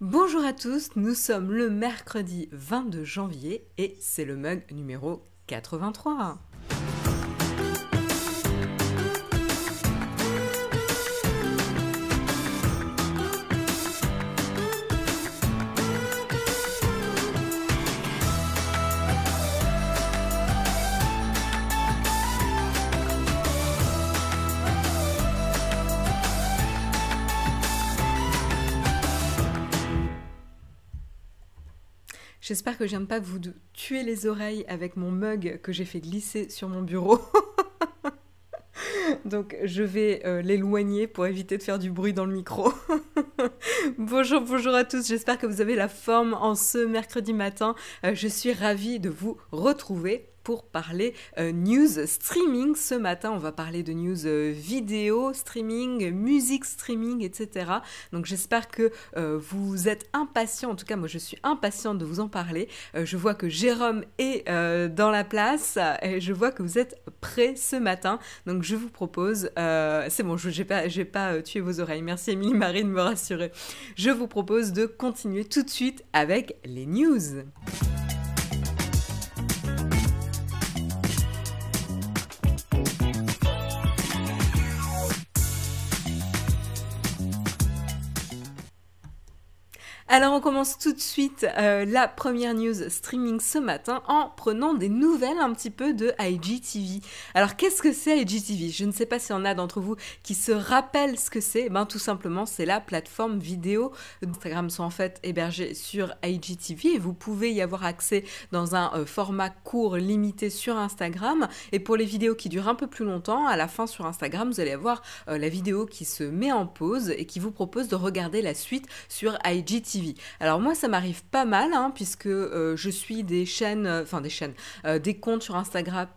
Bonjour à tous, nous sommes le mercredi 22 janvier et c'est le mug numéro 83. J'espère que je viens pas vous tuer les oreilles avec mon mug que j'ai fait glisser sur mon bureau. Donc je vais euh, l'éloigner pour éviter de faire du bruit dans le micro. bonjour, bonjour à tous, j'espère que vous avez la forme en ce mercredi matin. Euh, je suis ravie de vous retrouver pour parler euh, news streaming. Ce matin, on va parler de news euh, vidéo streaming, musique streaming, etc. Donc j'espère que euh, vous êtes impatients. En tout cas, moi, je suis impatiente de vous en parler. je vois que Jérôme est dans la place et je vois que vous êtes prêts ce matin. Donc je vous propose, c'est bon, je n'ai pas, pas tué vos oreilles. Merci Émilie Marie de me rassurer. Je vous propose de continuer tout de suite avec les news. Alors on commence tout de suite euh, la première news streaming ce matin en prenant des nouvelles un petit peu de IGTV. Alors qu'est-ce que c'est IGTV Je ne sais pas s'il y en a d'entre vous qui se rappellent ce que c'est. Ben tout simplement c'est la plateforme vidéo Instagram sont en fait hébergés sur IGTV et vous pouvez y avoir accès dans un euh, format court limité sur Instagram. Et pour les vidéos qui durent un peu plus longtemps, à la fin sur Instagram vous allez avoir euh, la vidéo qui se met en pause et qui vous propose de regarder la suite sur IGTV. Alors moi, ça m'arrive pas mal, hein, puisque euh, je suis des chaînes, euh, enfin des chaînes, euh, des comptes sur Instagram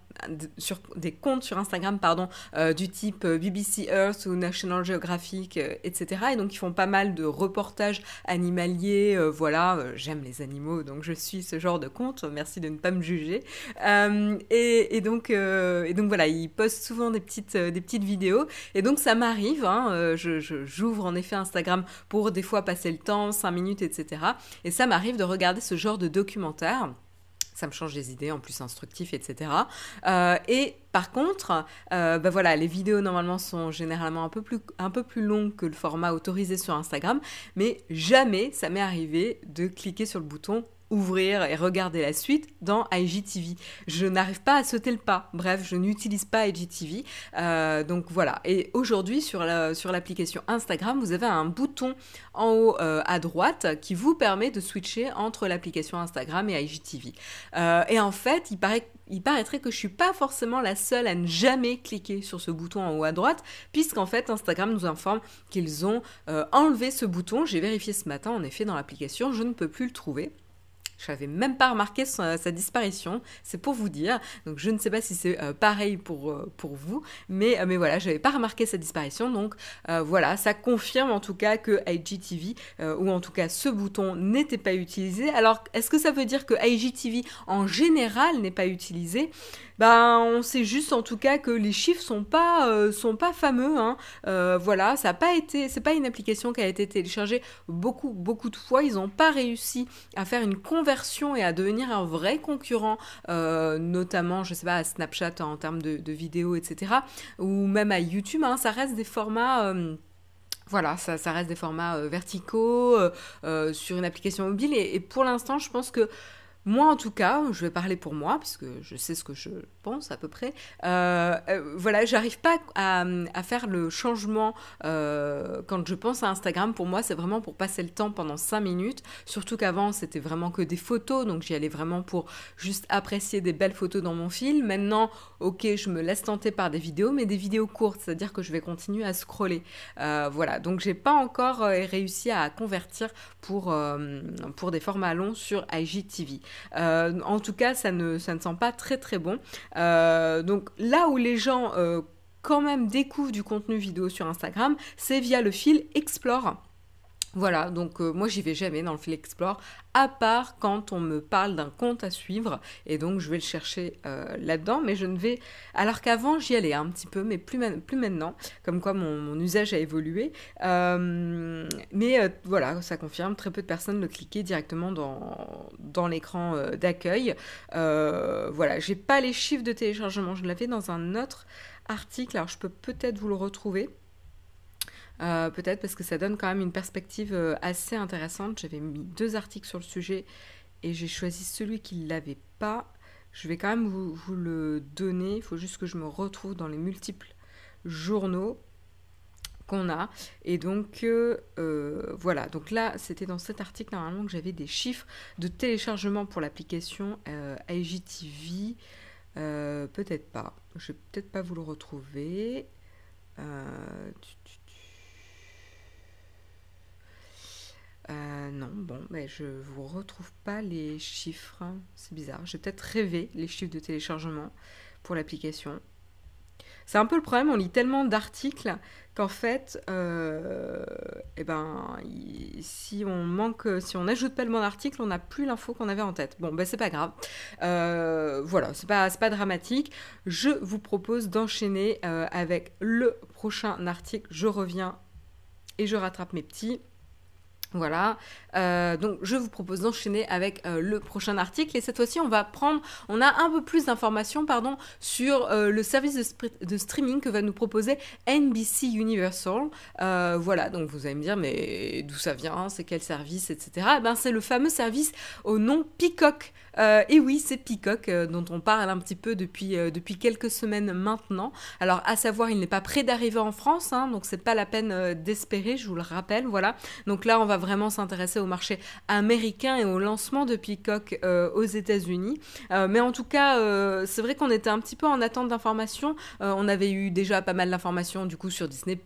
sur des comptes sur Instagram pardon euh, du type euh, BBC Earth ou National Geographic euh, etc et donc ils font pas mal de reportages animaliers voilà j'aime les animaux donc je suis ce genre de compte merci de ne pas me juger. Et, donc voilà ils postent souvent des petites des petites vidéos. Et donc ça m'arrive hein, je j'ouvre en effet Instagram pour des fois passer le temps 5 minutes etc et ça m'arrive de regarder ce genre de documentaire ça me change les idées, en plus instructif, etc. Euh, et par contre, euh, bah voilà, les vidéos normalement sont généralement un peu, plus, un peu plus longues que le format autorisé sur Instagram, mais jamais ça m'est arrivé de cliquer sur le bouton ouvrir et regarder la suite dans IGTV. Je n'arrive pas à sauter le pas. Bref, je n'utilise pas IGTV. Euh, donc voilà. Et aujourd'hui, sur l'application sur Instagram, vous avez un bouton en haut euh, à droite qui vous permet de switcher entre l'application Instagram et IGTV. Euh, et en fait, il paraît il paraîtrait que je suis pas forcément la seule à ne jamais cliquer sur ce bouton en haut à droite, puisqu'en fait Instagram nous informe qu'ils ont enlevé ce bouton. J'ai vérifié ce matin, en effet, dans l'application, je ne peux plus le trouver. Je n'avais même pas remarqué sa, disparition, c'est pour vous dire. Donc je ne sais pas si c'est euh, pareil pour, euh, pour vous, mais, euh, mais voilà, je n'avais pas remarqué sa disparition. Donc voilà, ça confirme en tout cas que IGTV, ou en tout cas ce bouton, n'était pas utilisé. Alors est-ce que ça veut dire que IGTV en général n'est pas utilisé? Ben, on sait juste en tout cas que les chiffres sont pas sont pas fameux. Hein. voilà, ça n'a pas été, c'est pas une application qui a été téléchargée beaucoup beaucoup de fois. Ils n'ont pas réussi à faire une conversion et à devenir un vrai concurrent, euh, notamment, je sais pas, à Snapchat en termes de, vidéos, etc., ou même à YouTube, hein, ça reste des formats... Euh, voilà, ça, reste des formats euh, verticaux sur une application mobile. et pour l'instant, je pense que moi, en tout cas, je vais parler pour moi, puisque je sais ce que je pense à peu près. Euh, euh, voilà, j'arrive pas à, faire le changement euh, quand je pense à Instagram. Pour moi, c'est vraiment pour passer le temps pendant 5 minutes. Surtout qu'avant, c'était vraiment que des photos, donc j'y allais vraiment pour juste apprécier des belles photos dans mon fil. Maintenant, ok, je me laisse tenter par des vidéos, mais des vidéos courtes, c'est-à-dire que je vais continuer à scroller. voilà, donc j'ai pas encore réussi à convertir pour, pour des formats longs sur IGTV. Euh, en tout cas, ça ne, ça ne sent pas très très bon. Euh, donc là où les gens euh, quand même découvrent du contenu vidéo sur Instagram, c'est via le fil Explore. Voilà, donc euh, moi j'y vais jamais dans le fil explore, à part quand on me parle d'un compte à suivre, et donc je vais le chercher euh, là-dedans, mais je ne vais... Alors qu'avant j'y allais un petit peu, mais plus, maintenant, comme quoi mon, usage a évolué. Euh, mais voilà, ça confirme, très peu de personnes le cliquaient directement dans, dans l'écran d'accueil. voilà, j'ai pas les chiffres de téléchargement, je l'avais dans un autre article, alors je peux peut-être vous le retrouver. Euh, peut-être parce que ça donne quand même une perspective euh, assez intéressante. J'avais mis deux articles sur le sujet et j'ai choisi celui qui ne l'avait pas. Je vais quand même vous, le donner. Il faut juste que je me retrouve dans les multiples journaux qu'on a. Et donc, euh, voilà. Donc là, c'était dans cet article normalement que j'avais des chiffres de téléchargement pour l'application IGTV. peut-être pas. Je vais peut-être pas vous le retrouver. Euh, non, bon, mais je vous retrouve pas les chiffres. C'est bizarre. J'ai peut-être rêvé les chiffres de téléchargement pour l'application. C'est un peu le problème, on lit tellement d'articles qu'en fait, euh, eh ben, si on manque, si on n'ajoute pas le bon article, on n'a plus l'info qu'on avait en tête. Bon, ben c'est pas grave. Euh, voilà, c'est pas, pas dramatique. Je vous propose d'enchaîner avec le prochain article. Je reviens et je rattrape mes petits. Voilà, euh, donc je vous propose d'enchaîner avec euh, le prochain article et cette fois-ci on va prendre, on a un peu plus d'informations pardon sur euh, le service de, streaming que va nous proposer NBC Universal. voilà, donc vous allez me dire mais d'où ça vient, c'est quel service, etc. Eh ben c'est le fameux service au nom Peacock. Et oui, c'est Peacock dont on parle un petit peu depuis, depuis quelques semaines maintenant. Alors à savoir, il n'est pas prêt d'arriver en France, hein, donc c'est pas la peine d'espérer, je vous le rappelle. Voilà, donc là on va vraiment s'intéresser au marché américain et au lancement de Peacock euh, aux États-Unis. Euh, mais en tout cas, euh, c'est vrai qu'on était un petit peu en attente d'informations. on avait eu déjà pas mal d'informations du coup sur Disney+,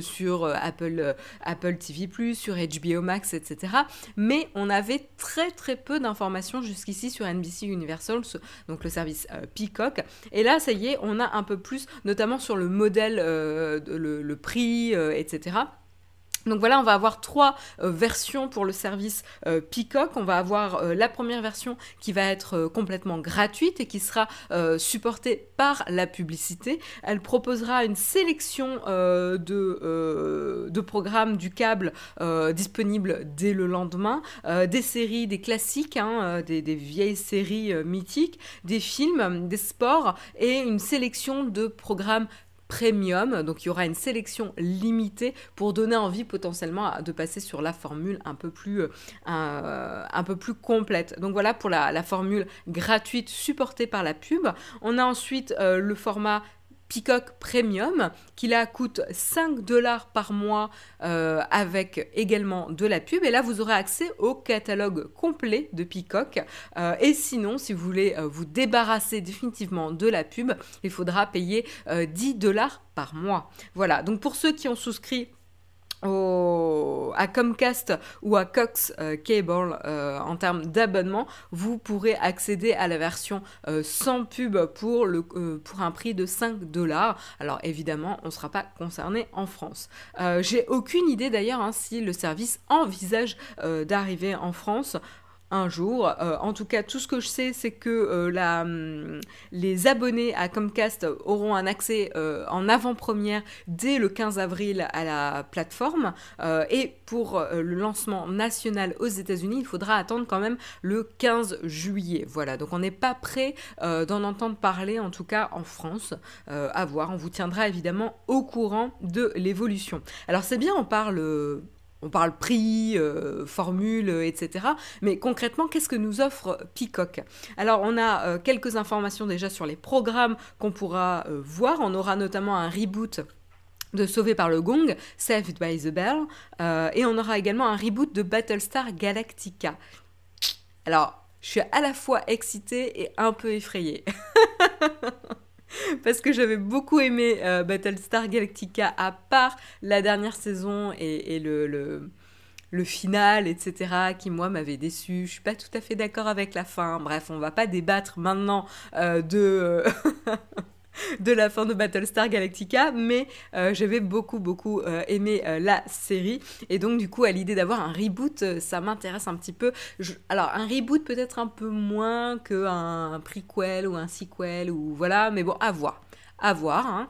sur Apple, Apple TV+, sur HBO Max, etc. Mais on avait très très peu d'informations jusqu'ici sur NBC Universal, donc le service Peacock. Et là, ça y est, on a un peu plus, notamment sur le modèle, le, prix, etc. Donc voilà, on va avoir trois euh, versions pour le service euh, Peacock. On va avoir euh, la première version qui va être complètement gratuite et qui sera supportée par la publicité. Elle proposera une sélection de, programmes du câble disponibles dès le lendemain, des séries, des classiques, hein, des, vieilles séries mythiques, des films, des sports et une sélection de programmes premium. Donc il y aura une sélection limitée pour donner envie potentiellement de passer sur la formule un peu plus, euh, plus complète. Donc voilà pour la, formule gratuite supportée par la pub. On a ensuite euh, le format Peacock Premium qui là coûte 5 dollars par mois euh, avec également de la pub. Et là vous aurez accès au catalogue complet de Peacock. Euh, et sinon si vous voulez euh, vous débarrasser définitivement de la pub il faudra payer 10 dollars par mois. Voilà. Donc pour ceux qui ont souscrit à Comcast ou à Cox euh, Cable euh, en termes d'abonnement, vous pourrez accéder à la version euh, sans pub pour, un prix de 5 dollars. Alors évidemment, on ne sera pas concerné en France. J'ai aucune idée d'ailleurs hein, si le service envisage d'arriver en France un jour. Euh, en tout cas, tout ce que je sais, c'est que euh, hum, les abonnés à Comcast auront un accès euh, en avant-première dès le 15 avril à la plateforme. et pour le lancement national aux États-Unis, il faudra attendre quand même le 15 juillet. Voilà, donc on n'est pas prêt d'en entendre parler, en tout cas en France. à voir, on vous tiendra évidemment au courant de l'évolution. Alors c'est bien, on parle on parle prix, euh, formule, euh, etc. Mais concrètement, qu'est-ce que nous offre Peacock? Alors, on a euh, quelques informations déjà sur les programmes qu'on pourra voir. On aura notamment un reboot de Sauvé par le Gong, Saved by the Bell, et on aura également un reboot de Battlestar Galactica. Alors, je suis à la fois excitée et un peu effrayée. parce que j'avais beaucoup aimé euh, Battlestar Galactica à part la dernière saison et, le, le, final, etc., qui moi m'avait déçu. Je suis pas tout à fait d'accord avec la fin. Bref, on va pas débattre maintenant euh, de. de la fin de Battlestar Galactica, mais euh, j'avais beaucoup beaucoup euh, aimé euh, la série et donc du coup à l'idée d'avoir un reboot, ça m'intéresse un petit peu. alors un reboot peut-être un peu moins qu'un un prequel ou un sequel ou voilà, mais bon à voir, à voir. Hein.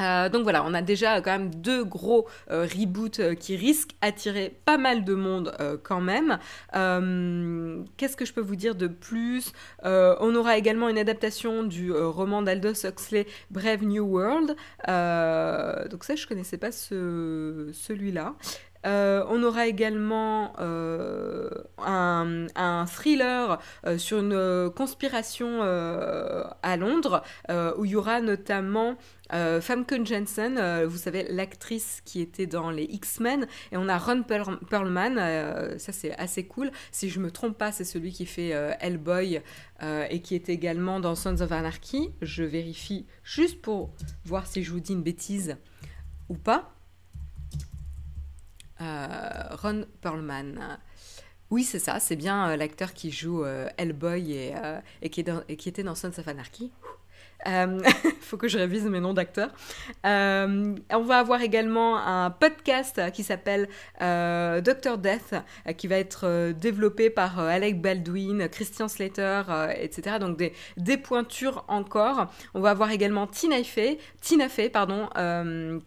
Euh, donc voilà, on a déjà quand même deux gros euh, reboots euh, qui risquent d'attirer pas mal de monde quand même. Qu'est-ce que je peux vous dire de plus? On aura également une adaptation du roman d'Aldous Huxley, Brave New World. donc ça, je connaissais pas ce, celui-là. Euh, on aura également euh, un, thriller euh, sur une conspiration à Londres où il y aura notamment Famke Jensen, vous savez l'actrice qui était dans les X-Men, et on a Ron Perlman, ça c'est assez cool. Si je me trompe pas, c'est celui qui fait Hellboy et qui est également dans Sons of Anarchy. Je vérifie juste pour voir si je vous dis une bêtise ou pas. Euh, Ron Perlman. Oui, c'est ça, c'est bien euh, l'acteur qui joue euh, Hellboy et, et, qui était dans Sons of Anarchy. Euh, faut que je révise mes noms d'acteurs. Euh, on va avoir également un podcast qui s'appelle euh, Doctor Death, qui va être développé par Alec Baldwin, Christian Slater, etc. Donc des, des, pointures encore. On va avoir également Tina Fey, Tina Fey pardon,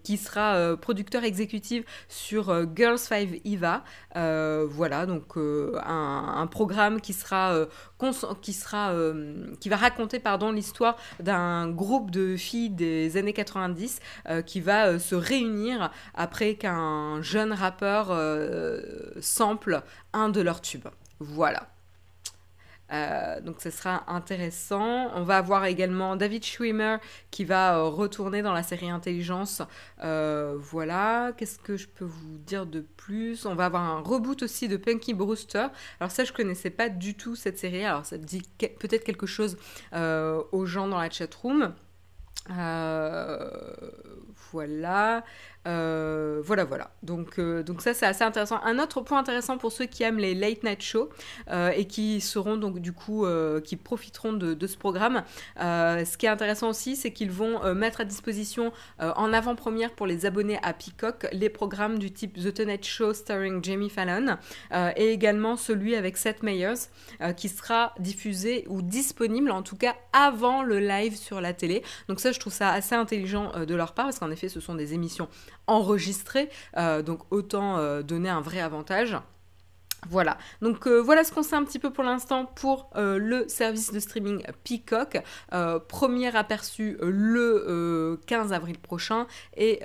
qui sera producteur exécutif sur Girls 5 Eva. voilà, donc un, programme qui sera qui, sera, euh, qui va raconter l'histoire d'un groupe de filles des années 90 euh, qui va euh, se réunir après qu'un jeune rappeur sample un de leurs tubes. Voilà. Euh, donc ce sera intéressant. On va avoir également David Schwimmer qui va euh, retourner dans la série Intelligence. Euh, voilà, qu'est-ce que je peux vous dire de plus? On va avoir un reboot aussi de Punky Brewster. Alors ça, je connaissais pas du tout cette série. Alors ça dit peut-être quelque chose aux gens dans la chat room. voilà. Euh, voilà, voilà. Donc, euh, donc ça, c'est assez intéressant. Un autre point intéressant pour ceux qui aiment les late night shows euh, et qui seront donc du coup, qui profiteront de, de ce programme. ce qui est intéressant aussi, c'est qu'ils vont mettre à disposition en avant-première pour les abonnés à Peacock les programmes du type The Tonight Show starring Jamie Fallon et également celui avec Seth Meyers qui sera diffusé ou disponible en tout cas avant le live sur la télé. Donc ça, je trouve ça assez intelligent de leur part parce qu'en effet, ce sont des émissions enregistré, euh, donc autant euh, donner un vrai avantage. Voilà, donc euh, voilà ce qu'on sait un petit peu pour l'instant pour le service de streaming Peacock. premier aperçu le 15 avril prochain et,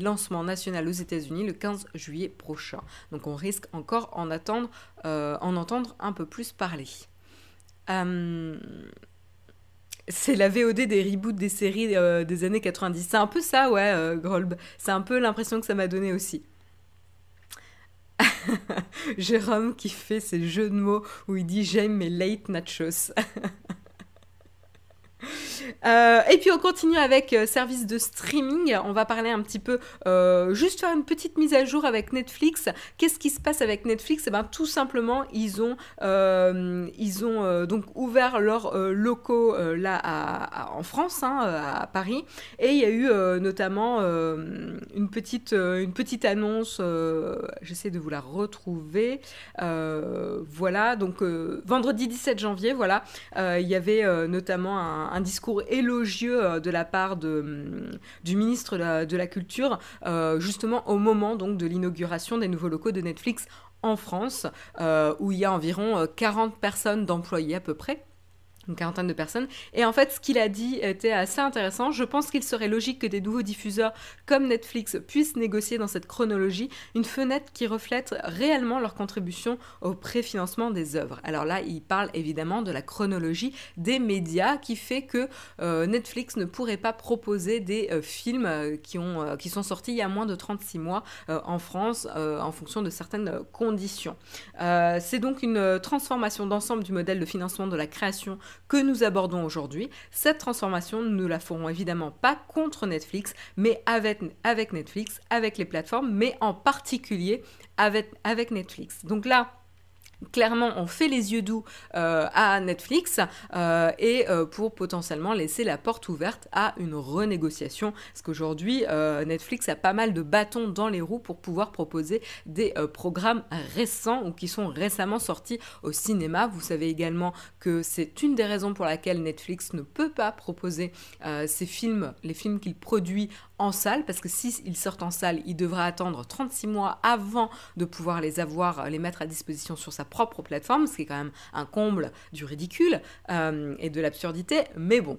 lancement national aux États-Unis le 15 juillet prochain. Donc on risque encore en attendre, en entendre un peu plus parler. C'est la VOD des reboots des séries euh, des années 90. C'est un peu ça, ouais, euh, Grolb. C'est un peu l'impression que ça m'a donné aussi. Jérôme qui fait ses jeux de mots où il dit j'aime mes late nachos. Euh, et puis on continue avec euh, service de streaming. On va parler un petit peu, euh, juste faire une petite mise à jour avec Netflix. Qu'est-ce qui se passe avec Netflix? Eh ben tout simplement, ils ont, ils ont donc ouvert leurs locaux là en France, hein, à Paris, et il y a eu notamment une petite, une petite annonce. J'essaie de vous la retrouver. voilà, donc vendredi 17 janvier, voilà, il y avait notamment un, un discours élogieux euh, de la part de, hum, du ministre de la, Culture, euh, justement au moment donc de l'inauguration des nouveaux locaux de Netflix en France, euh, où il y a environ 40 personnes d'employés à peu près une quarantaine de personnes. Et en fait, ce qu'il a dit était assez intéressant. Je pense qu'il serait logique que des nouveaux diffuseurs comme Netflix puissent négocier dans cette chronologie une fenêtre qui reflète réellement leur contribution au préfinancement des œuvres. Alors là, il parle évidemment de la chronologie des médias qui fait que euh, Netflix ne pourrait pas proposer des euh, films euh, qui, ont, qui sont sortis il y a moins de 36 mois en France en fonction de certaines conditions. C'est donc une transformation d'ensemble du modèle de financement de la création que nous abordons aujourd'hui. Cette transformation, nous la ferons évidemment pas contre Netflix, mais avec, Netflix, avec les plateformes, mais en particulier avec Netflix. Donc là, clairement on fait les yeux doux euh, à Netflix euh, et euh, pour potentiellement laisser la porte ouverte à une renégociation parce qu'aujourd'hui Netflix a pas mal de bâtons dans les roues pour pouvoir proposer des programmes récents ou qui sont récemment sortis au cinéma. Vous savez également que c'est une des raisons pour laquelle Netflix ne peut pas proposer ses films, les films qu'il produit en salle, parce que s'ils sortent en salle, il devra attendre 36 mois avant de pouvoir les avoir, les mettre à disposition sur sa propre plateforme, ce qui est quand même un comble du ridicule euh, et de l'absurdité, mais bon.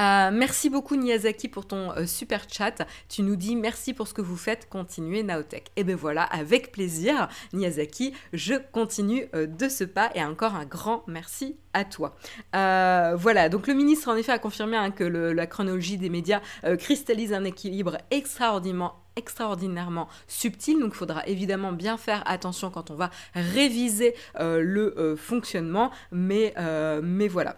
Euh, merci beaucoup Niyazaki pour ton euh, super chat. Tu nous dis merci pour ce que vous faites, continuez Naotech. Et ben voilà, avec plaisir Niyazaki, je continue de ce pas et encore un grand merci à toi. voilà, donc le ministre en effet a confirmé hein, que la chronologie des médias cristallise un équilibre extraordinairement extraordinairement subtil, donc il faudra évidemment bien faire attention quand on va réviser euh, le euh, fonctionnement, euh, mais voilà.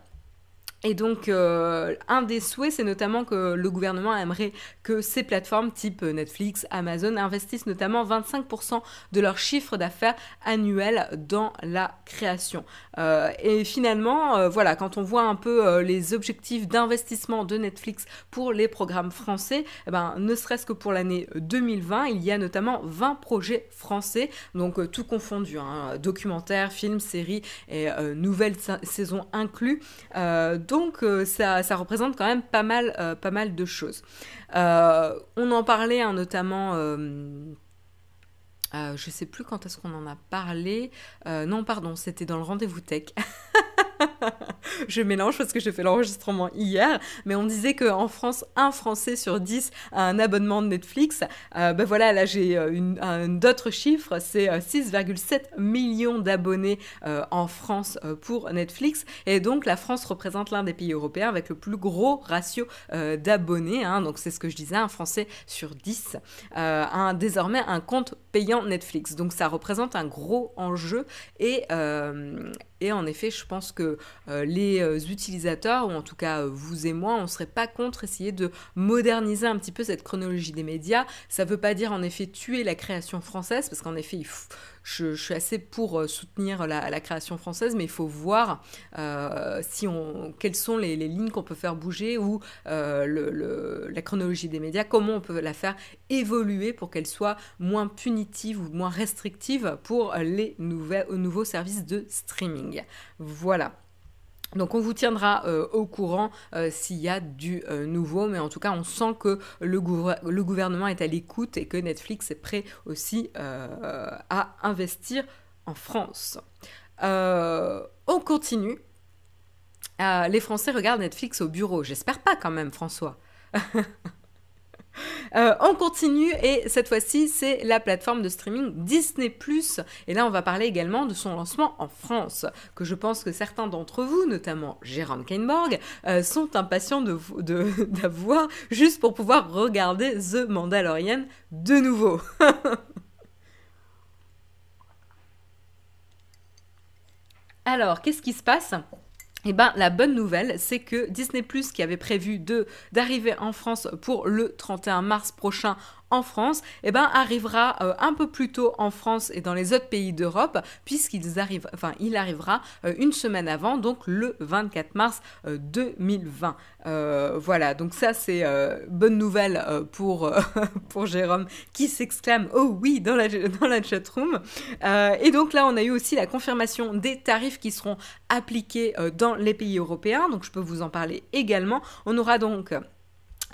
Et donc, euh, un des souhaits, c'est notamment que le gouvernement aimerait que ces plateformes type Netflix, Amazon investissent notamment 25% de leur chiffre d'affaires annuel dans la création. Euh, et finalement, euh, voilà, quand on voit un peu les objectifs d'investissement de Netflix pour les programmes français, eh ben, ne serait-ce que pour l'année 2020, il y a notamment 20 projets français, donc tout confondu, hein, documentaires, films, séries et nouvelles saisons inclus. Euh, ça, représente quand même pas mal, euh, pas mal de choses. Euh, on en parlait hein, notamment... je sais plus quand est-ce qu'on en a parlé. non, pardon, c'était dans le rendez-vous tech. je mélange parce que j'ai fait l'enregistrement hier, mais on disait qu'en France, un Français sur 10 a un abonnement de Netflix. Euh, ben voilà, là j'ai euh, d'autres chiffres, c'est 6,7 euh, millions d'abonnés en France pour Netflix, et donc la France représente l'un des pays européens avec le plus gros ratio d'abonnés, hein. donc c'est ce que je disais, un Français sur 10 a désormais un compte payant Netflix, donc ça représente un gros enjeu et et en effet, je pense que euh, les euh, utilisateurs, ou en tout cas euh, vous et moi, on ne serait pas contre essayer de moderniser un petit peu cette chronologie des médias. Ça ne veut pas dire en effet tuer la création française, parce qu'en effet, je, suis assez pour soutenir la, création française, mais il faut voir si on, quelles sont les, lignes qu'on peut faire bouger ou la chronologie des médias, comment on peut la faire évoluer pour qu'elle soit moins punitive ou moins restrictive pour les nouveaux services de streaming. Voilà. Donc on vous tiendra euh, au courant euh, s'il y a du euh, nouveau, mais en tout cas on sent que le, le gouvernement est à l'écoute et que Netflix est prêt aussi à investir en France. on continue. les Français regardent Netflix au bureau. J'espère pas quand même, François. Euh, on continue et cette fois-ci c'est la plateforme de streaming Disney +. Et là on va parler également de son lancement en France, que je pense que certains d'entre vous, notamment Jérôme Kainborg, euh, sont impatients d'avoir juste pour pouvoir regarder The Mandalorian de nouveau. Alors, qu'est-ce qui se passe? Eh ben, la bonne nouvelle, c'est que Disney qui avait prévu d'arriver en France pour le 31 mars prochain France, eh ben, arrivera euh, un peu plus tôt en France et dans les autres pays d'Europe, puisqu'il arrive, enfin, il arrivera euh, une semaine avant, donc le 24 mars 2020. Euh, voilà, donc ça c'est bonne nouvelle pour, pour Jérôme qui s'exclame Oh oui dans la, dans la chatroom. et donc là, on a eu aussi la confirmation des tarifs qui seront appliqués dans les pays européens, donc je peux vous en parler également. On aura donc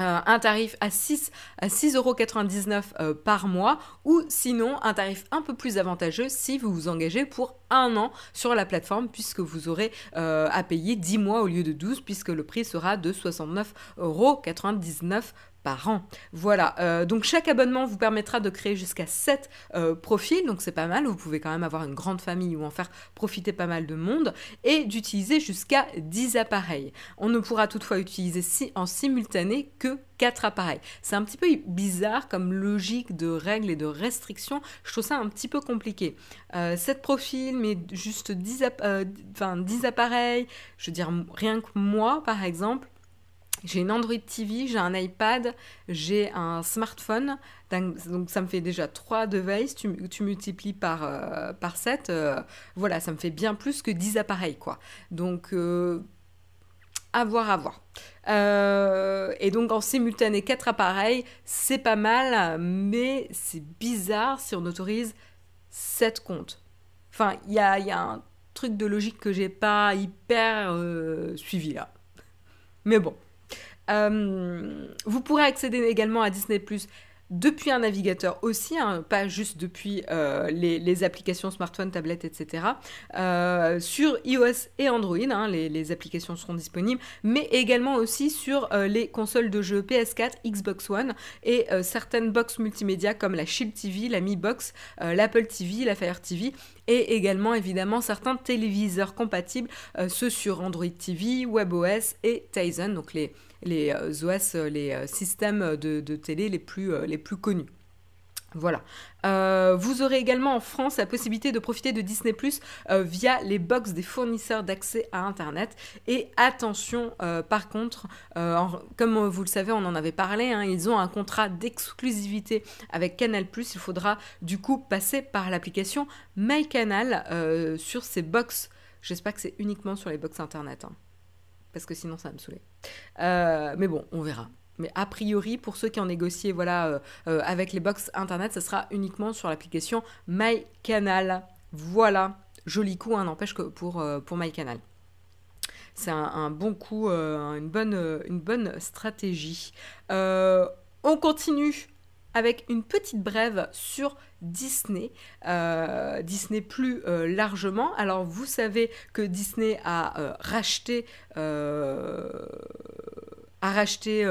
euh, un tarif à 6 à 6,99€ euh, par mois ou sinon un tarif un peu plus avantageux si vous vous engagez pour un an sur la plateforme puisque vous aurez euh, à payer 10 mois au lieu de 12 puisque le prix sera de 69,99€ par an. Voilà, euh, donc chaque abonnement vous permettra de créer jusqu'à 7 euh, profils, donc c'est pas mal, vous pouvez quand même avoir une grande famille ou en faire profiter pas mal de monde, et d'utiliser jusqu'à 10 appareils. On ne pourra toutefois utiliser si, en simultané que 4 appareils. C'est un petit peu bizarre comme logique de règles et de restrictions, je trouve ça un petit peu compliqué. 7 euh, profils, mais juste 10, 10 appareils, je veux dire rien que moi par exemple, j'ai une Android TV, j'ai un iPad, j'ai un smartphone. Donc ça me fait déjà 3 devices. Tu, tu multiplies par, euh, par 7. Euh, voilà, ça me fait bien plus que 10 appareils, quoi. Donc, euh, à voir, à voir. et donc en simultané 4 appareils, c'est pas mal, mais c'est bizarre si on autorise 7 comptes. Enfin, il y a, y a, un truc de logique que j'ai pas hyper suivi là. Mais bon. Euh, vous pourrez accéder également à Disney Plus depuis un navigateur aussi, hein, pas juste depuis euh, les, applications smartphone, tablette, etc. Euh, sur iOS et Android, hein, les, applications seront disponibles, mais également aussi sur les consoles de jeux PS4, Xbox One et certaines box multimédia comme la Shield TV, la Mi Box, l'Apple TV, la Fire TV et également évidemment certains téléviseurs compatibles, ceux sur Android TV, WebOS et Tizen, donc les euh, OS, euh, les euh, systèmes de, télé les plus connus. Voilà. vous aurez également en France la possibilité de profiter de Disney Plus via les box des fournisseurs d'accès à Internet. Et attention, par contre, comme vous le savez, on en avait parlé, hein, ils ont un contrat d'exclusivité avec Canal Plus. Il faudra du coup passer par l'application MyCanal sur ces box. J'espère que c'est uniquement sur les box Internet. Hein parce que sinon ça va me saouler. Euh, mais bon, on verra. Mais a priori, pour ceux qui ont négocié voilà, euh, euh, avec les box internet, ça sera uniquement sur l'application MyCanal. Voilà, joli coup, hein, n'empêche que pour, pour MyCanal. C'est un, bon coup, une, bonne, une bonne stratégie. on continue avec une petite brève sur Disney, euh, Disney plus euh, largement. Alors vous savez que Disney a euh, racheté, a racheté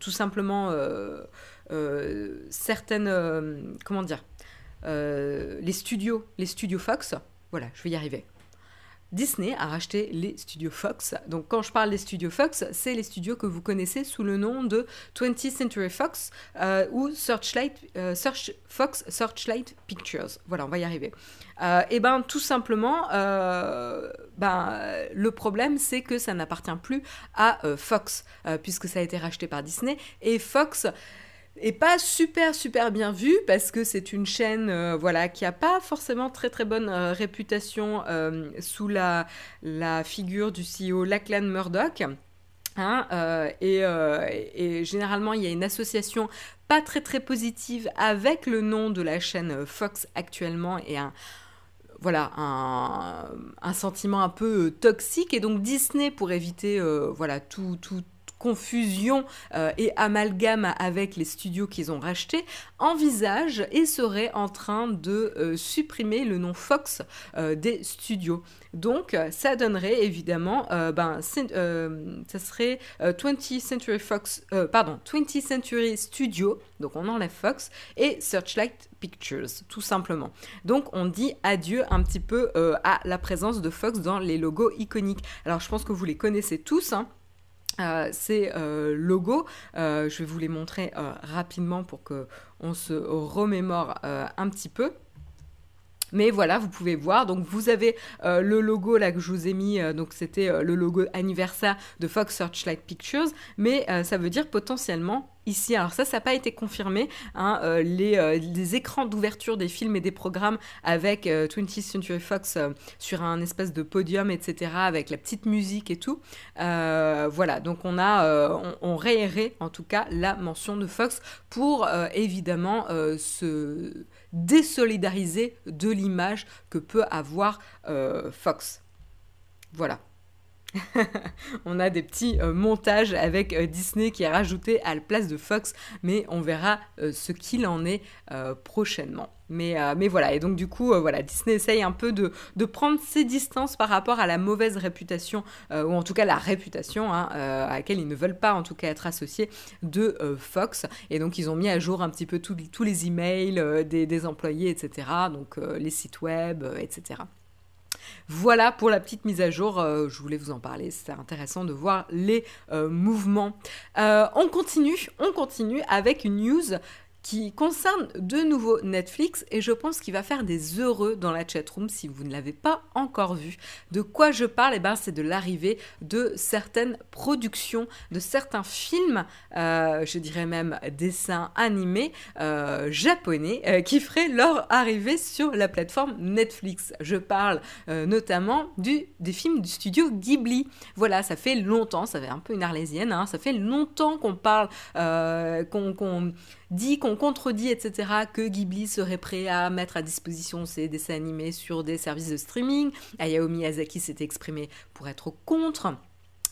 tout simplement certaines, comment dire, les studios, les studios Fox. Voilà, je vais y arriver. Disney a racheté les studios Fox. Donc quand je parle des studios Fox, c'est les studios que vous connaissez sous le nom de 20th Century Fox euh, ou Searchlight, euh, Fox Searchlight Pictures. Voilà, on va y arriver. Euh, et ben tout simplement, ben, le problème c'est que ça n'appartient plus à Fox puisque ça a été racheté par Disney et Fox et pas super super bien vu parce que c'est une chaîne euh, voilà qui a pas forcément très très bonne euh, réputation euh, sous la, la figure du CEO Lachlan Murdoch. Hein, et, généralement, il y a une association pas très très positive avec le nom de la chaîne Fox actuellement et un voilà un, sentiment un peu toxique et donc Disney pour éviter voilà tout, tout confusion euh, et amalgame avec les studios qu'ils ont rachetés, envisage et serait en train de euh, supprimer le nom Fox euh, des studios. Donc ça donnerait évidemment, ben, ça serait 20th Century Fox, pardon, 20th Century Studio, donc on enlève Fox, et Searchlight Pictures, tout simplement. Donc on dit adieu un petit peu à la présence de Fox dans les logos iconiques. Alors je pense que vous les connaissez tous, hein. Euh, ces euh, logos. Euh, je vais vous les montrer rapidement pour que on se remémore un petit peu. Mais voilà, vous pouvez voir. Donc vous avez le logo là que je vous ai mis. donc c'était le logo anniversaire de Fox Searchlight Pictures. Mais ça veut dire potentiellement ici. Alors ça, ça n'a pas été confirmé. Hein, euh, euh, les, écrans d'ouverture des films et des programmes avec 20th euh, Century Fox sur un espèce de podium, etc., avec la petite musique et tout. voilà, donc on a, on, on en tout cas la mention de Fox pour évidemment se désolidariser de l'image que peut avoir Fox. Voilà. on a des petits euh, montages avec euh, Disney qui est rajouté à la place de Fox, mais on verra euh, ce qu'il en est prochainement. Mais, voilà, et donc du coup, Disney essaye un peu de, prendre ses distances par rapport à la mauvaise réputation, ou en tout cas la réputation hein, à laquelle ils ne veulent pas en tout cas être associés de Fox. Et donc ils ont mis à jour un petit peu tous les emails des, employés, etc. Donc les sites web, etc. Voilà pour la petite mise à jour, euh, je voulais vous en parler, c'est intéressant de voir les euh, mouvements. Euh, on continue, on continue avec une news qui concerne de nouveau Netflix et je pense qu'il va faire des heureux dans la chatroom si vous ne l'avez pas encore vu. De quoi je parle? Eh ben, c'est de l'arrivée de certaines productions, de certains films, euh, je dirais même dessins animés euh, japonais euh, qui feraient leur arrivée sur la plateforme Netflix. Je parle notamment du, des films du studio Ghibli. Voilà, ça fait longtemps, ça fait un peu une arlésienne, hein, ça fait longtemps qu'on parle, qu'on dit, qu'on contredit, etc., que Ghibli serait prêt à mettre à disposition ses dessins animés sur des services de streaming. Hayao Miyazaki s'était exprimé pour être contre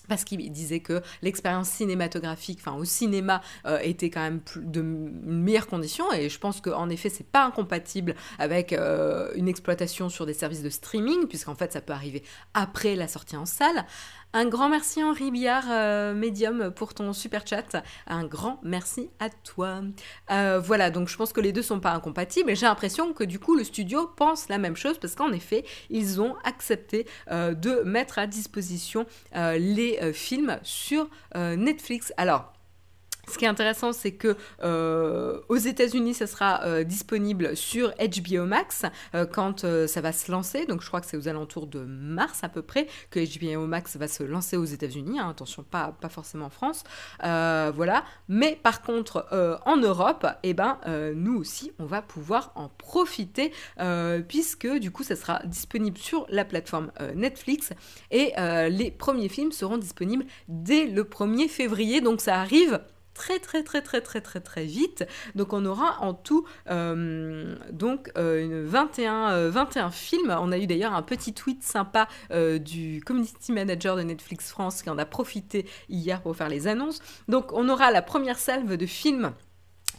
parce qu'il disait que l'expérience cinématographique, enfin au cinéma, euh, était quand même de meilleures conditions et je pense qu'en effet c'est pas incompatible avec euh, une exploitation sur des services de streaming puisqu'en fait ça peut arriver après la sortie en salle. Un grand merci Henri Biard, euh, Medium, pour ton super chat. Un grand merci à toi. Euh, voilà, donc je pense que les deux sont pas incompatibles et j'ai l'impression que du coup le studio pense la même chose parce qu'en effet, ils ont accepté euh, de mettre à disposition les films sur Netflix. Alors, ce qui est intéressant, c'est que euh, aux États-Unis, ça sera euh, disponible sur HBO Max euh, quand ça va se lancer. Donc, je crois que c'est aux alentours de mars à peu près que HBO Max va se lancer aux États-Unis. Hein. attention, pas, pas forcément en France. voilà. Mais par contre, en Europe, eh ben, nous aussi, on va pouvoir en profiter puisque du coup, ça sera disponible sur la plateforme Netflix et les premiers films seront disponibles dès le 1er février. Donc, ça arrive très très très très très très très vite. Donc on aura en tout euh, donc 21, 21 euh, films. On a eu d'ailleurs un petit tweet sympa euh, du community manager de Netflix France qui en a profité hier pour faire les annonces. Donc on aura la première salve de films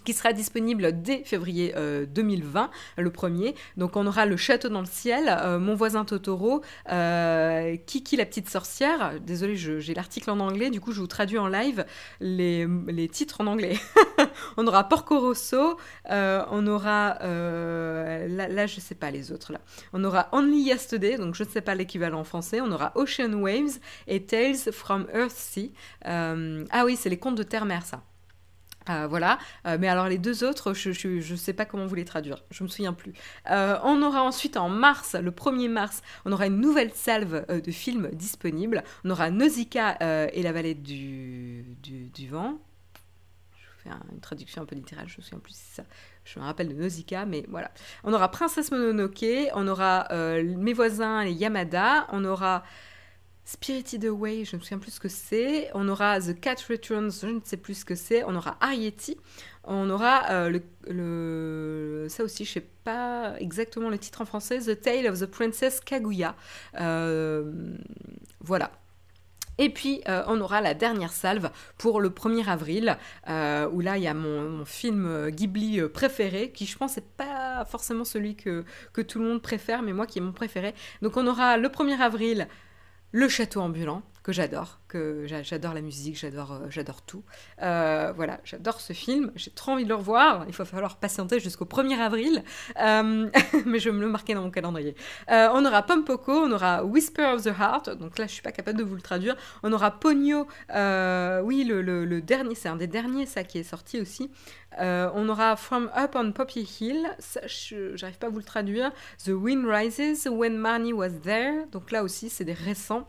qui sera disponible dès février 2020, euh, le premier. Donc on aura Le Château dans le ciel, euh, Mon voisin Totoro, euh, Kiki la petite sorcière. Désolé, j'ai l'article en anglais, du coup je vous traduis en live les, les titres en anglais. on aura Porco Rosso, on aura là, là, je sais pas les autres là. On aura Only Yesterday, donc je ne sais pas l'équivalent en français. On aura Ocean Waves et Tales from Earthsea. ah oui, c'est les contes de terre-mer ça. Euh, voilà, euh, mais alors les deux autres, je ne sais pas comment vous les traduire, je me souviens plus. Euh, on aura ensuite en mars, le 1er mars, on aura une nouvelle salve de films disponibles. On aura Nausicaa et la vallée du, du, vent. Je fais une traduction un peu littérale, je me souviens plus si ça. Je me rappelle de Nausicaa, mais voilà. On aura Princesse Mononoke, on aura Mes voisins les Yamada, on aura Spirited Away, je ne me souviens plus ce que c'est. On aura The Cat Returns, je ne sais plus ce que c'est. On aura Arietti. On aura euh, le, Ça aussi, je ne sais pas exactement le titre en français. The Tale of the Princess Kaguya. Euh, voilà. Et puis, euh, on aura la dernière salve pour le 1er avril, où là, il y a mon, film Ghibli préféré, qui je pense n'est pas forcément celui que, que tout le monde préfère, mais moi qui est mon préféré. Donc, on aura le 1er avril le château ambulant, que j'adore, que j'adore la musique, j'adore euh, j'adore tout. Euh, voilà, j'adore ce film, j'ai trop envie de le revoir, il va falloir patienter jusqu'au 1er avril, euh, mais je vais me le marquer dans mon calendrier. on aura Pompoko, on aura Whisper of the Heart, donc là je suis pas capable de vous le traduire, on aura Pogno, oui le, dernier, c'est un des derniers ça qui est sorti aussi, on aura From Up on Poppy Hill, j'arrive pas à vous le traduire, The Wind Rises, When Marnie Was There, donc là aussi c'est des récents.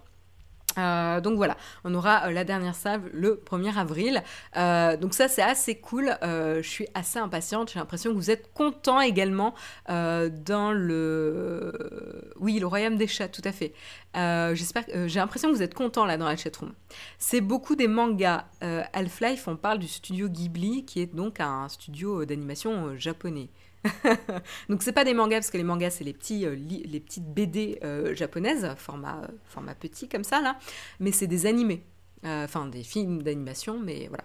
Euh, donc voilà, on aura euh, la dernière salve le 1er avril. Euh, donc ça c'est assez cool. je suis assez impatiente. J'ai l'impression que vous êtes content également dans le, oui, le royaume des chats, tout à fait. J'espère. j'ai l'impression que vous êtes content là dans la chatroom. C'est beaucoup des mangas. Half-Life, on parle du studio Ghibli, qui est donc un studio d'animation japonais. Donc c'est pas des mangas parce que les mangas c'est les euh, petites BD euh, japonaises format format petit comme ça là, mais c'est des animés, euh, enfin des films d'animation, mais voilà.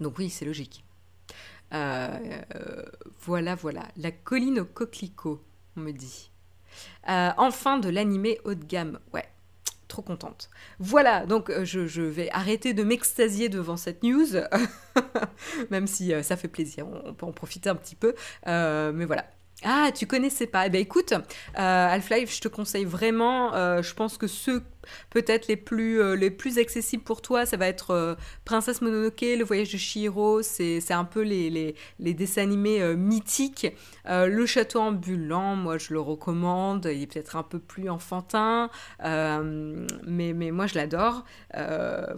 Donc oui c'est logique. voilà voilà la colline au coquelicot on me dit. enfin de l'animé haut de gamme ouais contente. Voilà, donc euh, je, vais arrêter de m'extasier devant cette news, même si euh, ça fait plaisir, on, peut en profiter un petit peu, euh, mais voilà. Ah, tu connaissais pas. Eh ben écoute, euh, Half-Life, je te conseille vraiment. euh, je pense que ceux peut-être les plus euh, les plus accessibles pour toi, ça va être Princesse Mononoke, Le Voyage de Chihiro. C'est un peu les les, les dessins animés mythiques. Le Château ambulant, moi je le recommande. Il est peut-être un peu plus enfantin, mais mais moi je l'adore.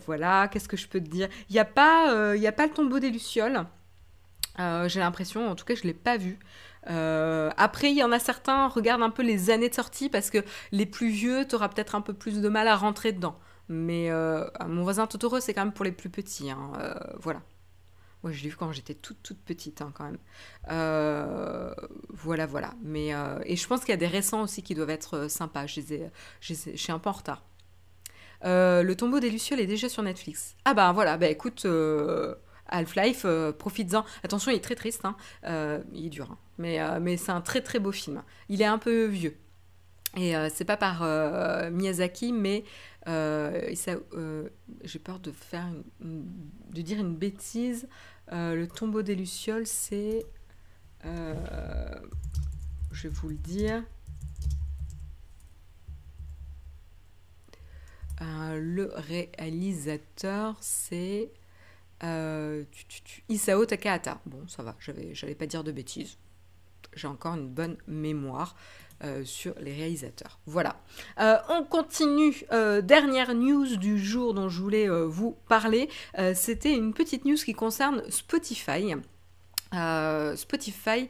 Voilà. Qu'est-ce que je peux te dire? Il y a pas y a pas le tombeau des lucioles. J'ai l'impression, en tout cas, je l'ai pas vu. Euh, après, il y en a certains, regarde un peu les années de sortie parce que les plus vieux, tu auras peut-être un peu plus de mal à rentrer dedans. Mais euh, mon voisin Totoro, c'est quand même pour les plus petits. hein. Euh, voilà. Moi, je l'ai vu quand j'étais toute, toute petite, hein, quand même. Voilà, voilà. Mais, et je pense qu'il y a des récents aussi qui doivent être sympas. Je, suis un peu en retard. Le tombeau des Lucioles est déjà sur Netflix. Ah bah voilà, bah écoute, Half-Life, euh, profites-en. Attention, il est très triste, hein. Euh, il est dur, hein. mais, euh, mais c'est un très très beau film. Il est un peu vieux. Et euh, c'est pas par Miyazaki, mais j'ai peur de faire de dire une bêtise. Le tombeau des Lucioles, c'est. je vais vous le dire. Le réalisateur, c'est euh, Isao Takahata. Bon, ça va, j'avais- j'allais pas dire de bêtises. J'ai encore une bonne mémoire euh, sur les réalisateurs. Voilà. Euh, on continue. Dernière news du jour dont je voulais vous parler. C'était une petite news qui concerne Spotify. Spotify.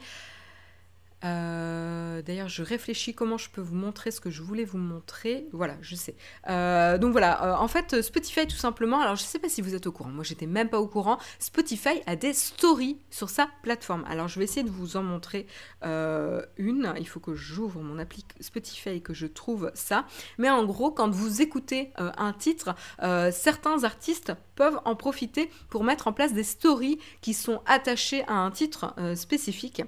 Euh, D'ailleurs, je réfléchis comment je peux vous montrer ce que je voulais vous montrer. Voilà, je sais. Euh, donc voilà, euh, en fait, Spotify tout simplement, alors je sais pas si vous êtes au courant, moi j'étais même pas au courant, Spotify a des stories sur sa plateforme. Alors je vais essayer de vous en montrer une, il faut que j'ouvre mon appli Spotify et que je trouve ça. Mais en gros, quand vous écoutez un titre, certains artistes peuvent en profiter pour mettre en place des stories qui sont attachées à un titre spécifique.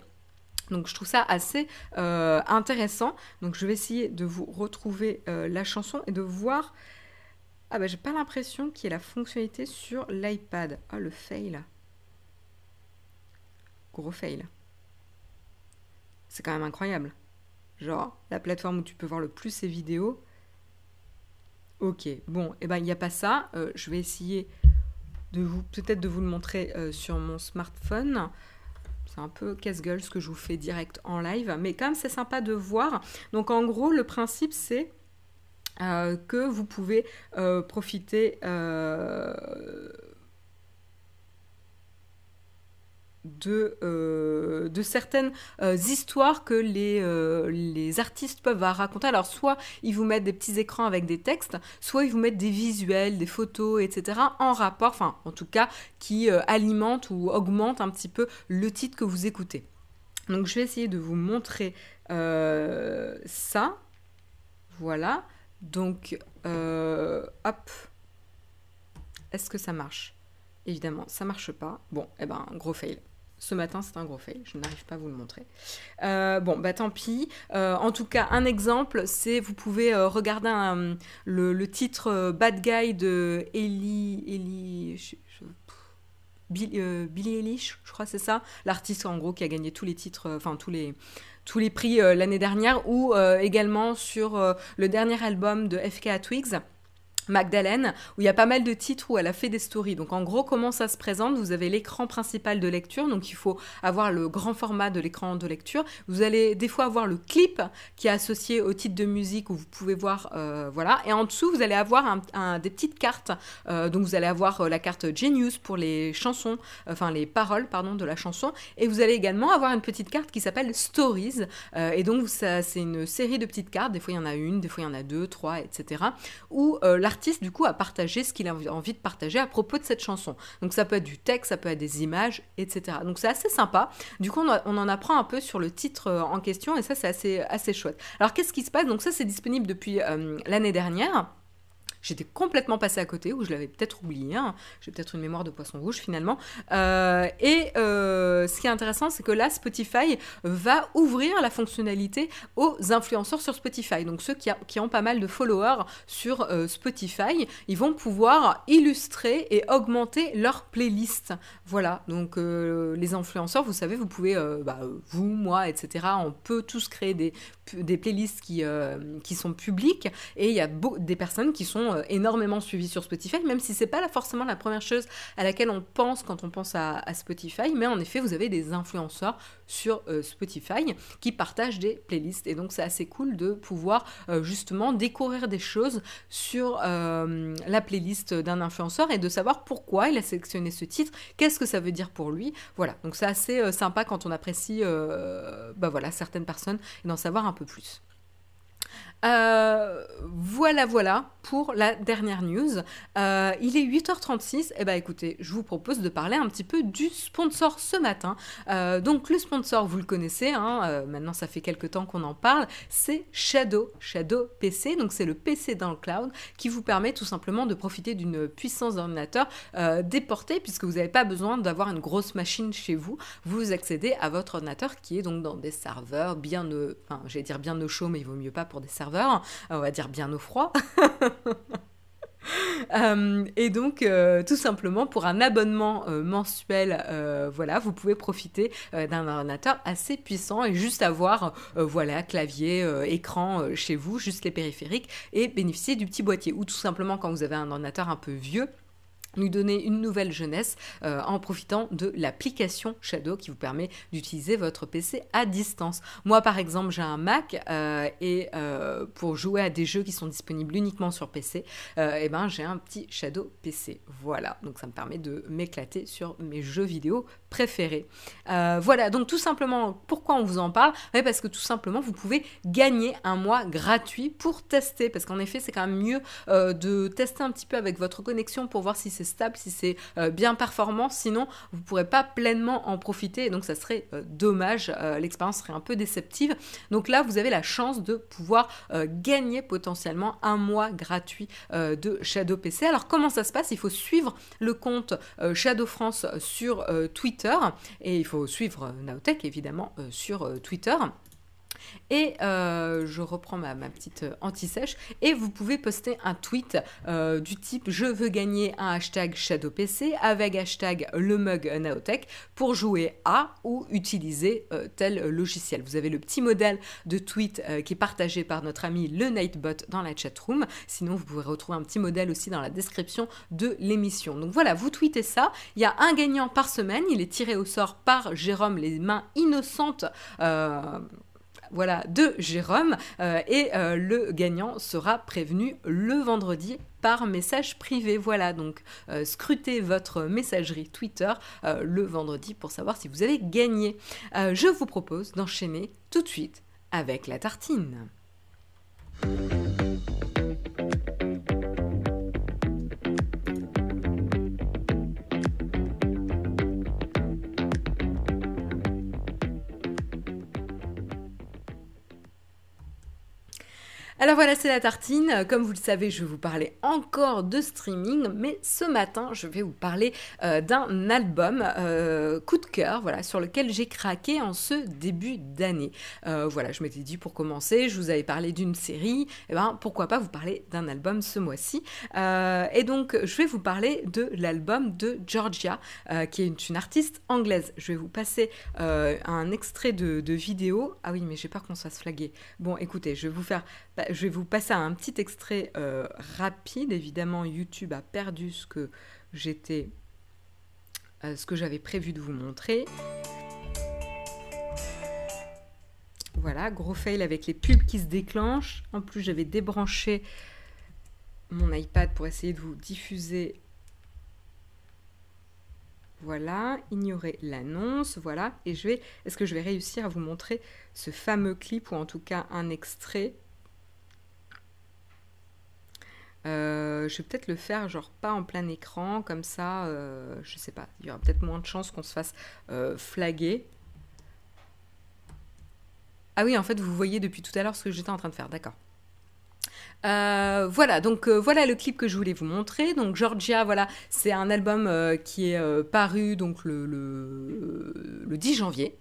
Donc je trouve ça assez euh, intéressant. Donc je vais essayer de vous retrouver euh, la chanson et de voir. Ah bah j'ai pas l'impression qu'il y ait la fonctionnalité sur l'iPad. Oh le fail. Gros fail. C'est quand même incroyable. Genre la plateforme où tu peux voir le plus ces vidéos. Ok, bon, et eh ben il n'y a pas ça. Euh, je vais essayer de vous peut-être de vous le montrer sur mon smartphone. Un peu casse-gueule ce que je vous fais direct en live, mais quand même c'est sympa de voir. Donc en gros, le principe c'est euh, que vous pouvez euh, profiter euh, de, euh, de certaines euh, histoires que les, euh, les artistes peuvent raconter. Alors soit ils vous mettent des petits écrans avec des textes, soit ils vous mettent des visuels, des photos, etc. en rapport, enfin en tout cas qui alimentent ou augmentent un petit peu le titre que vous écoutez. Donc je vais essayer de vous montrer ça. Voilà. Donc hop. Est-ce que ça marche? Évidemment, ça marche pas. Bon, eh ben, gros fail. Ce matin, c'est un gros fail. Je n'arrive pas à vous le montrer. Euh, bon, bah tant pis. Euh, en tout cas, un exemple, c'est vous pouvez euh, regarder le, titre Bad Guy de Ellie. Ellie. je- je- Eilish, je crois c'est ça? L'artiste, en gros, qui a gagné tous les titres, enfin, tous les tous les prix l'année dernière, ou également sur le dernier album de FK Twigs. Magdalene, où il y a pas mal de titres où elle a fait des stories. Donc en gros, comment ça se présente? Vous avez l'écran principal de lecture, donc il faut avoir le grand format de l'écran de lecture. Vous allez des fois avoir le clip qui est associé au titre de musique où vous pouvez voir, euh, voilà. Et en dessous, vous allez avoir un- un- des petites cartes. Euh, donc vous allez avoir euh, la carte Genius pour les chansons, enfin les paroles, pardon, de la chanson. Et vous allez également avoir une petite carte qui s'appelle Stories. Euh, et donc ça, c'est une série de petites cartes. Des fois il y en a une, des fois il y en a deux, trois, etc. Où euh, du coup a partagé ce qu'il a envie de partager à propos de cette chanson. Donc ça peut être du texte, ça peut être des images, etc. Donc c'est assez sympa. Du coup on en apprend un peu sur le titre euh, en question et ça c'est assez, assez chouette. Alors qu'est-ce qui se passe? Donc ça c'est disponible depuis euh, l'année dernière. J'étais complètement passé à côté, ou je l'avais peut-être oublié. Hein. J'ai peut-être une mémoire de poisson rouge finalement. Euh, et euh, ce qui est intéressant, c'est que là, Spotify va ouvrir la fonctionnalité aux influenceurs sur Spotify. Donc ceux qui, ont pas mal de followers sur euh, Spotify, ils vont pouvoir illustrer et augmenter leur playlist. Voilà, donc les influenceurs, vous savez, vous pouvez, bah, vous, moi, etc., on peut tous créer des, des playlists qui, qui sont publiques. Et il y a des personnes qui sont euh, énormément suivis sur Spotify, même si c'est pas forcément la première chose à laquelle on pense quand on pense à, Spotify, mais en effet, vous avez des influenceurs sur euh, Spotify qui partagent des playlists. Et donc, c'est assez cool de pouvoir euh, justement découvrir des choses sur la playlist d'un influenceur et de savoir pourquoi il a sélectionné ce titre, qu'est-ce que ça veut dire pour lui. Voilà, donc c'est assez sympa quand on apprécie bah voilà, certaines personnes et d'en savoir un peu plus. Euh, voilà, voilà pour la dernière news. Euh, il est 8h36. Et eh ben écoutez, je vous propose de parler un petit peu du sponsor ce matin. Euh, donc le sponsor, vous le connaissez, hein, maintenant ça fait quelques temps qu'on en parle, c'est Shadow, Shadow PC. Donc c'est le PC dans le cloud qui vous permet tout simplement de profiter d'une puissance d'ordinateur déportée puisque vous n'avez pas besoin d'avoir une grosse machine chez vous. Vous accédez à votre ordinateur qui est donc dans des serveurs bien, enfin j'allais dire bien au chaud, mais il vaut mieux pas pour des serveurs on va dire bien au froid. Euh, et donc, euh, tout simplement, pour un abonnement euh, mensuel, voilà, vous pouvez profiter d'un ordinateur assez puissant et juste avoir, voilà, clavier, écran chez vous, juste les périphériques, et bénéficier du petit boîtier. Ou tout simplement, quand vous avez un ordinateur un peu vieux, lui donner une nouvelle jeunesse euh, en profitant de l'application Shadow qui vous permet d'utiliser votre PC à distance. Moi par exemple j'ai un Mac euh, et euh, pour jouer à des jeux qui sont disponibles uniquement sur PC, eh ben, j'ai un petit Shadow PC. Voilà, donc ça me permet de m'éclater sur mes jeux vidéo préférés. voilà, donc tout simplement pourquoi on vous en parle? Parce que tout simplement vous pouvez gagner un mois gratuit pour tester parce qu'en effet c'est quand même mieux de tester un petit peu avec votre connexion pour voir si c'est stable, si c'est euh, bien performant, sinon vous ne pourrez pas pleinement en profiter et donc ça serait euh, dommage, euh, l'expérience serait un peu déceptive. Donc là, vous avez la chance de pouvoir gagner potentiellement un mois gratuit de Shadow PC. Alors comment ça se passe? Il faut suivre le compte Shadow France sur Twitter et il faut suivre Naotech évidemment sur Twitter. Et euh, je reprends ma, petite euh, anti-sèche. Et vous pouvez poster un tweet euh, du type Je veux gagner un hashtag ShadowPC avec hashtag le mug Naotech pour jouer à ou utiliser tel logiciel. Vous avez le petit modèle de tweet qui est partagé par notre ami le Nightbot dans la chatroom. Sinon, vous pouvez retrouver un petit modèle aussi dans la description de l'émission. Donc voilà, vous tweetez ça. Il y a un gagnant par semaine. Il est tiré au sort par Jérôme, les mains innocentes voilà, de Jérôme. Euh, et euh, le gagnant sera prévenu le vendredi par message privé. Voilà, donc euh, scrutez votre messagerie Twitter le vendredi pour savoir si vous avez gagné. je vous propose d'enchaîner tout de suite avec la tartine. Alors voilà, c'est la tartine. Comme vous le savez, je vais vous parler encore de streaming, mais ce matin, je vais vous parler euh, d'un album euh, coup de cœur, voilà, sur lequel j'ai craqué en ce début d'année. Euh, voilà, je m'étais dit pour commencer, je vous avais parlé d'une série, et eh ben pourquoi pas vous parler d'un album ce mois-ci. et donc, je vais vous parler de l'album de Georgia, qui est une, artiste anglaise. Je vais vous passer un extrait de, vidéo. Ah oui, mais j'ai peur qu'on se fasse flaguer. Bon, écoutez, je vais vous faire bah, je vais vous passer un petit extrait euh, rapide. Évidemment, YouTube a perdu ce que j'étais, euh, ce que j'avais prévu de vous montrer. Voilà, gros fail avec les pubs qui se déclenchent. En plus, j'avais débranché mon iPad pour essayer de vous diffuser. Voilà, ignorer l'annonce, voilà. Et je vais, est-ce que je vais réussir à vous montrer ce fameux clip ou en tout cas un extrait? Euh, je vais peut-être le faire, genre pas en plein écran, comme ça, euh, je sais pas, il y aura peut-être moins de chances qu'on se fasse euh, flaguer. Ah oui, en fait, vous voyez depuis tout à l'heure ce que j'étais en train de faire, d'accord. Voilà, donc voilà le clip que je voulais vous montrer. Donc Georgia, voilà, c'est un album qui est paru donc le, le 10 janvier.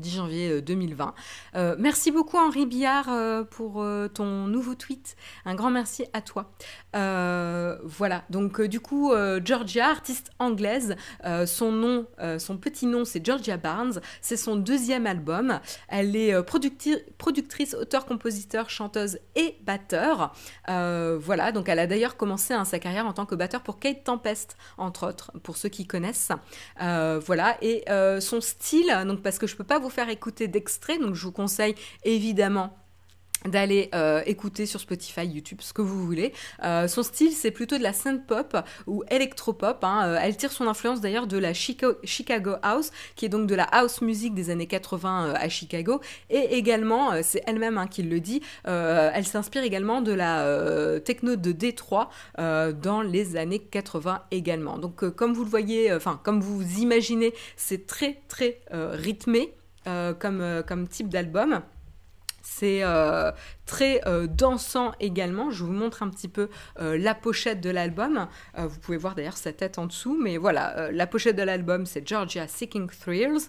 10 janvier 2020. Euh, euh, merci beaucoup Henri Billard euh, pour ton nouveau tweet. Un grand merci à toi. voilà, donc du coup, Georgia, artiste anglaise, son nom, son petit nom c'est Georgia Barnes, c'est son deuxième album. Elle est productrice, auteur, compositeur, chanteuse et batteur. voilà, donc elle a d'ailleurs commencé hein, sa carrière en tant que batteur pour Kate Tempest, entre autres, pour ceux qui connaissent. voilà, et son style, donc parce que je peux pas vous faire écouter d'extrait, donc je vous conseille évidemment d'aller euh, écouter sur Spotify, YouTube, ce que vous voulez. Euh, son style, c'est plutôt de la synth pop ou electropop. Hein. Euh, elle tire son influence d'ailleurs de la Chicago House, qui est donc de la house music des années 80 à Chicago. Et également, c'est elle-même hein, qui le dit, elle s'inspire également de la techno de Détroit dans les années 80 également. Donc, comme vous le voyez, enfin, comme vous imaginez, c'est très très rythmé comme, comme type d'album. C'est euh, très euh, dansant également. Je vous montre un petit peu euh, la pochette de l'album. vous pouvez voir d'ailleurs sa tête en dessous, mais voilà, la pochette de l'album c'est Georgia Seeking Thrills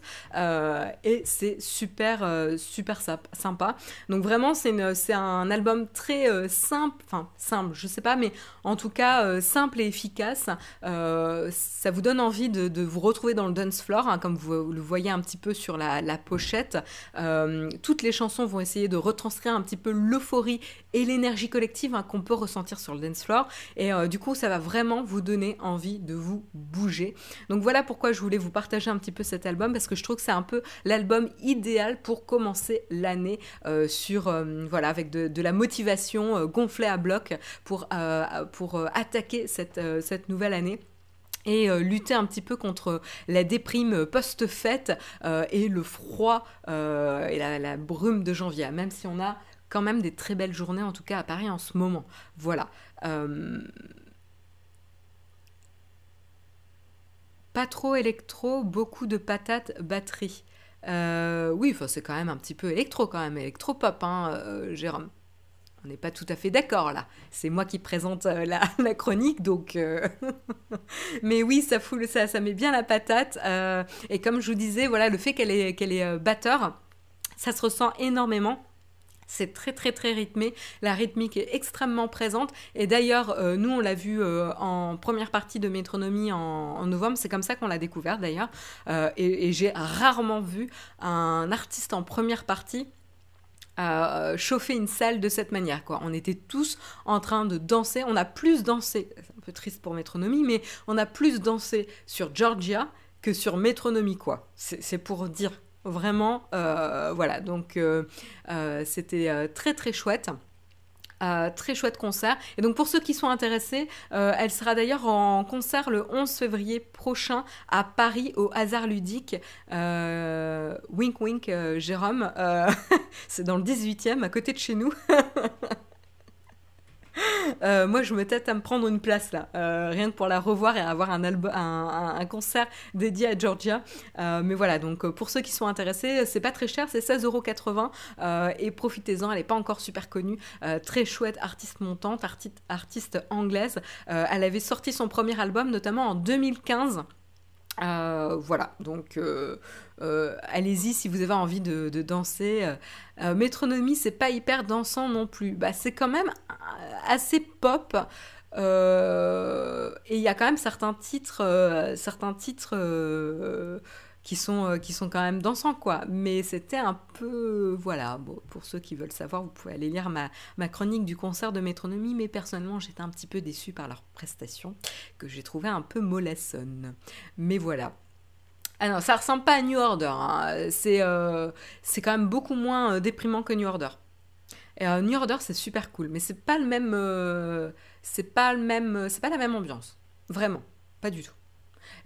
et c'est super super sympa. Donc vraiment c'est un album très simple, enfin simple, je sais pas, mais en tout cas simple et efficace. ça vous donne envie de, vous retrouver dans le dance floor, hein, comme vous, le voyez un petit peu sur la, la pochette. toutes les chansons vont essayer de retranscrire un petit peu l'euphorie et l'énergie collective hein, qu'on peut ressentir sur le dance floor. Et euh, du coup, ça va vraiment vous donner envie de vous bouger. Donc voilà pourquoi je voulais vous partager un petit peu cet album parce que je trouve que c'est un peu l'album idéal pour commencer l'année euh, sur euh, voilà avec de, la motivation gonflée à bloc pour pour attaquer cette cette nouvelle année et lutter un petit peu contre la déprime post-fête et le froid et la, la, brume de janvier, même si on a quand même des très belles journées, en tout cas à Paris en ce moment. Voilà. Euh, pas trop électro, beaucoup de patates, batterie. Euh, oui, c'est quand même un petit peu électro, quand même, électro-pop, hein, euh, Jérôme. On n'est pas tout à fait d'accord là. C'est moi qui présente la, chronique, donc. Mais oui, ça, fout, ça, ça met bien la patate. et comme je vous disais, voilà, le fait qu'elle est, qu'elle est batteur, ça se ressent énormément. C'est très très très rythmé. La rythmique est extrêmement présente. Et d'ailleurs, euh, nous, on l'a vu euh, en première partie de Métronomie en, novembre. C'est comme ça qu'on l'a découvert d'ailleurs. Euh, et, j'ai rarement vu un artiste en première partie chauffer une salle de cette manière. Quoi. On était tous en train de danser. On a plus dansé, c'est un peu triste pour Métronomie, mais on a plus dansé sur Georgia que sur Métronomie. quoi. C'est pour dire Vraiment, euh, voilà, donc euh, euh, c'était très très chouette. très chouette concert. Et donc pour ceux qui sont intéressés, elle sera d'ailleurs en concert le 11 février prochain à Paris au Hasard Ludique. wink wink Jérôme, c'est dans le 18e à côté de chez nous. Euh, moi, je me tête à me prendre une place là, euh, rien que pour la revoir et avoir un, un, concert dédié à Georgia. Euh, mais voilà, donc pour ceux qui sont intéressés, c'est pas très cher, c'est 16,80€ et profitez-en, elle n'est pas encore super connue. très chouette artiste montante, artiste anglaise. elle avait sorti son premier album notamment en 2015. Euh, voilà, donc euh, euh, allez-y si vous avez envie de, danser. Métronomie, c'est pas hyper dansant non plus. Bah, c'est quand même assez pop. et il y a quand même certains titres, certains titres qui sont, euh, qui sont quand même dansants, quoi. Mais c'était un peu. Voilà, bon, pour ceux qui veulent savoir, vous pouvez aller lire ma, ma chronique du concert de Métronomie, mais personnellement, j'étais un petit peu déçue par leur prestation, que j'ai trouvé un peu mollassonne. Mais voilà. Ah non, ça ressemble pas à New Order. Hein. C'est euh, quand même beaucoup moins euh, déprimant que New Order. Et, New Order, c'est super cool, mais c'est pas le même. c'est pas le même. C'est pas la même ambiance. Vraiment, pas du tout.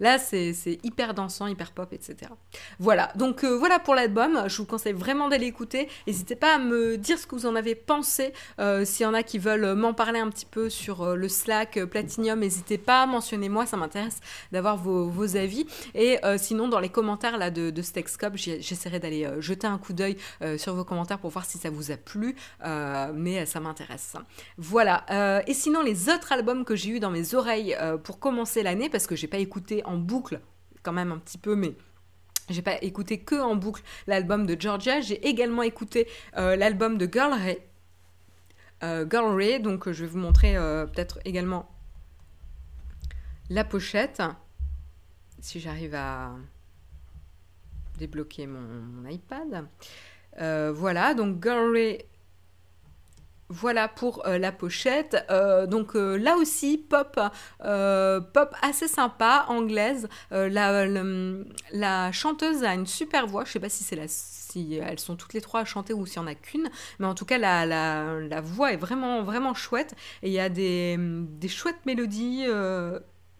Là, c'est hyper dansant, hyper pop, etc. Voilà, donc euh, voilà pour l'album. Je vous conseille vraiment d'aller écouter. N'hésitez pas à me dire ce que vous en avez pensé. Euh, s'il y en a qui veulent m'en parler un petit peu sur le Slack Platinum, n'hésitez pas, mentionnez-moi, ça m'intéresse d'avoir vos, avis. Et sinon, dans les commentaires là, de, de Stexcop, j'essaierai d'aller jeter un coup d'œil sur vos commentaires pour voir si ça vous a plu. mais ça m'intéresse. Voilà. et sinon, les autres albums que j'ai eu dans mes oreilles pour commencer l'année, parce que j'ai pas écouté en boucle, quand même un petit peu, mais j'ai pas écouté que en boucle l'album de Georgia, j'ai également écouté euh, l'album de Girl Ray. Euh, Girl Ray, donc je vais vous montrer euh, peut-être également la pochette, si j'arrive à débloquer mon iPad. voilà, donc Girl Ray voilà pour euh, la pochette. Euh, donc euh, là aussi, pop, pop assez sympa, anglaise. La, chanteuse a une super voix. Je sais pas si elles sont toutes les trois à chanter ou s'il y en a qu'une, mais en tout cas la, voix est vraiment chouette et il y a des, chouettes mélodies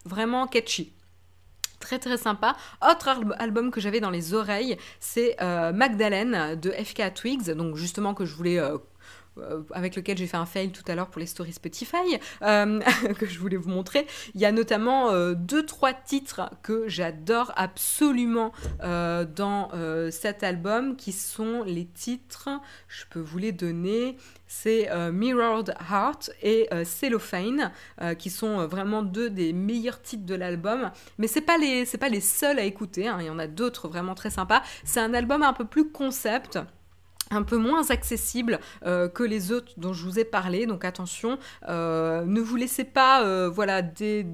vraiment catchy très très sympa. Autre album que j'avais dans les oreilles, c'est Magdalene de FK Twigs, donc justement que je voulais euh, avec lequel j'ai fait un fail tout à l'heure pour les stories Spotify, euh, que je voulais vous montrer. Il y a notamment euh, deux, trois titres que j'adore absolument dans cet album, qui sont les titres, je peux vous les donner, c'est Mirrored Heart et Cellophane, qui sont vraiment deux des meilleurs titres de l'album. Mais c'est pas les, pas les seuls à écouter, hein. il y en a d'autres vraiment très sympas. C'est un album un peu plus concept un peu moins accessible euh, que les autres dont je vous ai parlé. Donc attention, euh, ne vous laissez pas euh, voilà, des,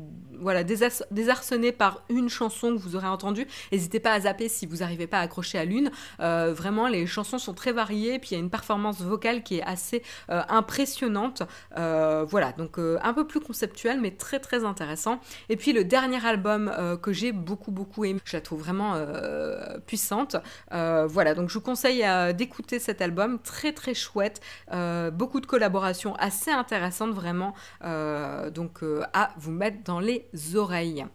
voilà, désarçonner par une chanson que vous aurez entendue. N'hésitez pas à zapper si vous n'arrivez pas à accrocher à l'une. vraiment, les chansons sont très variées, puis il y a une performance vocale qui est assez impressionnante. voilà, donc un peu plus conceptuel, mais très très intéressant. Et puis le dernier album que j'ai beaucoup beaucoup aimé, je la trouve vraiment puissante. voilà, donc je vous conseille d'écouter cet album, très très chouette, euh, beaucoup de collaborations assez intéressantes vraiment, euh, donc euh, à vous mettre dans les oreilles.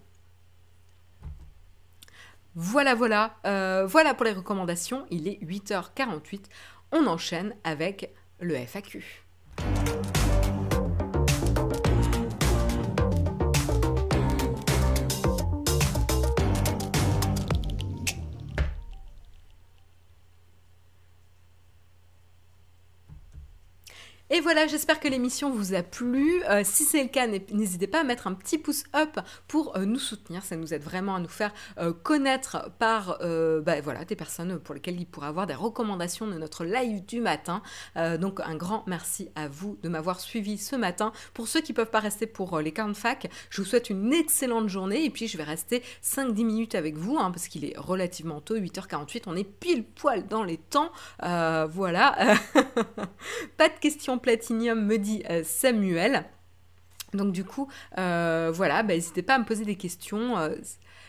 Voilà, voilà, voilà pour les recommandations, il est 8h48, on enchaîne avec le FAQ. Et voilà, j'espère que l'émission vous a plu. Euh, si c'est le cas, n'hésitez pas à mettre un petit pouce up pour euh, nous soutenir. Ça nous aide vraiment à nous faire euh, connaître par bah, voilà, des personnes pour lesquelles il pourrait avoir des recommandations de notre live du matin. donc un grand merci à vous de m'avoir suivi ce matin. Pour ceux qui ne peuvent pas rester pour les 40 fac, je vous souhaite une excellente journée et puis je vais rester 5-10 minutes avec vous hein, parce qu'il est relativement tôt, 8h48. On est pile poil dans les temps. voilà. pas de questions Platinium, me dit euh, Samuel. Donc du coup, euh, voilà, bah, n'hésitez pas à me poser des questions. Euh,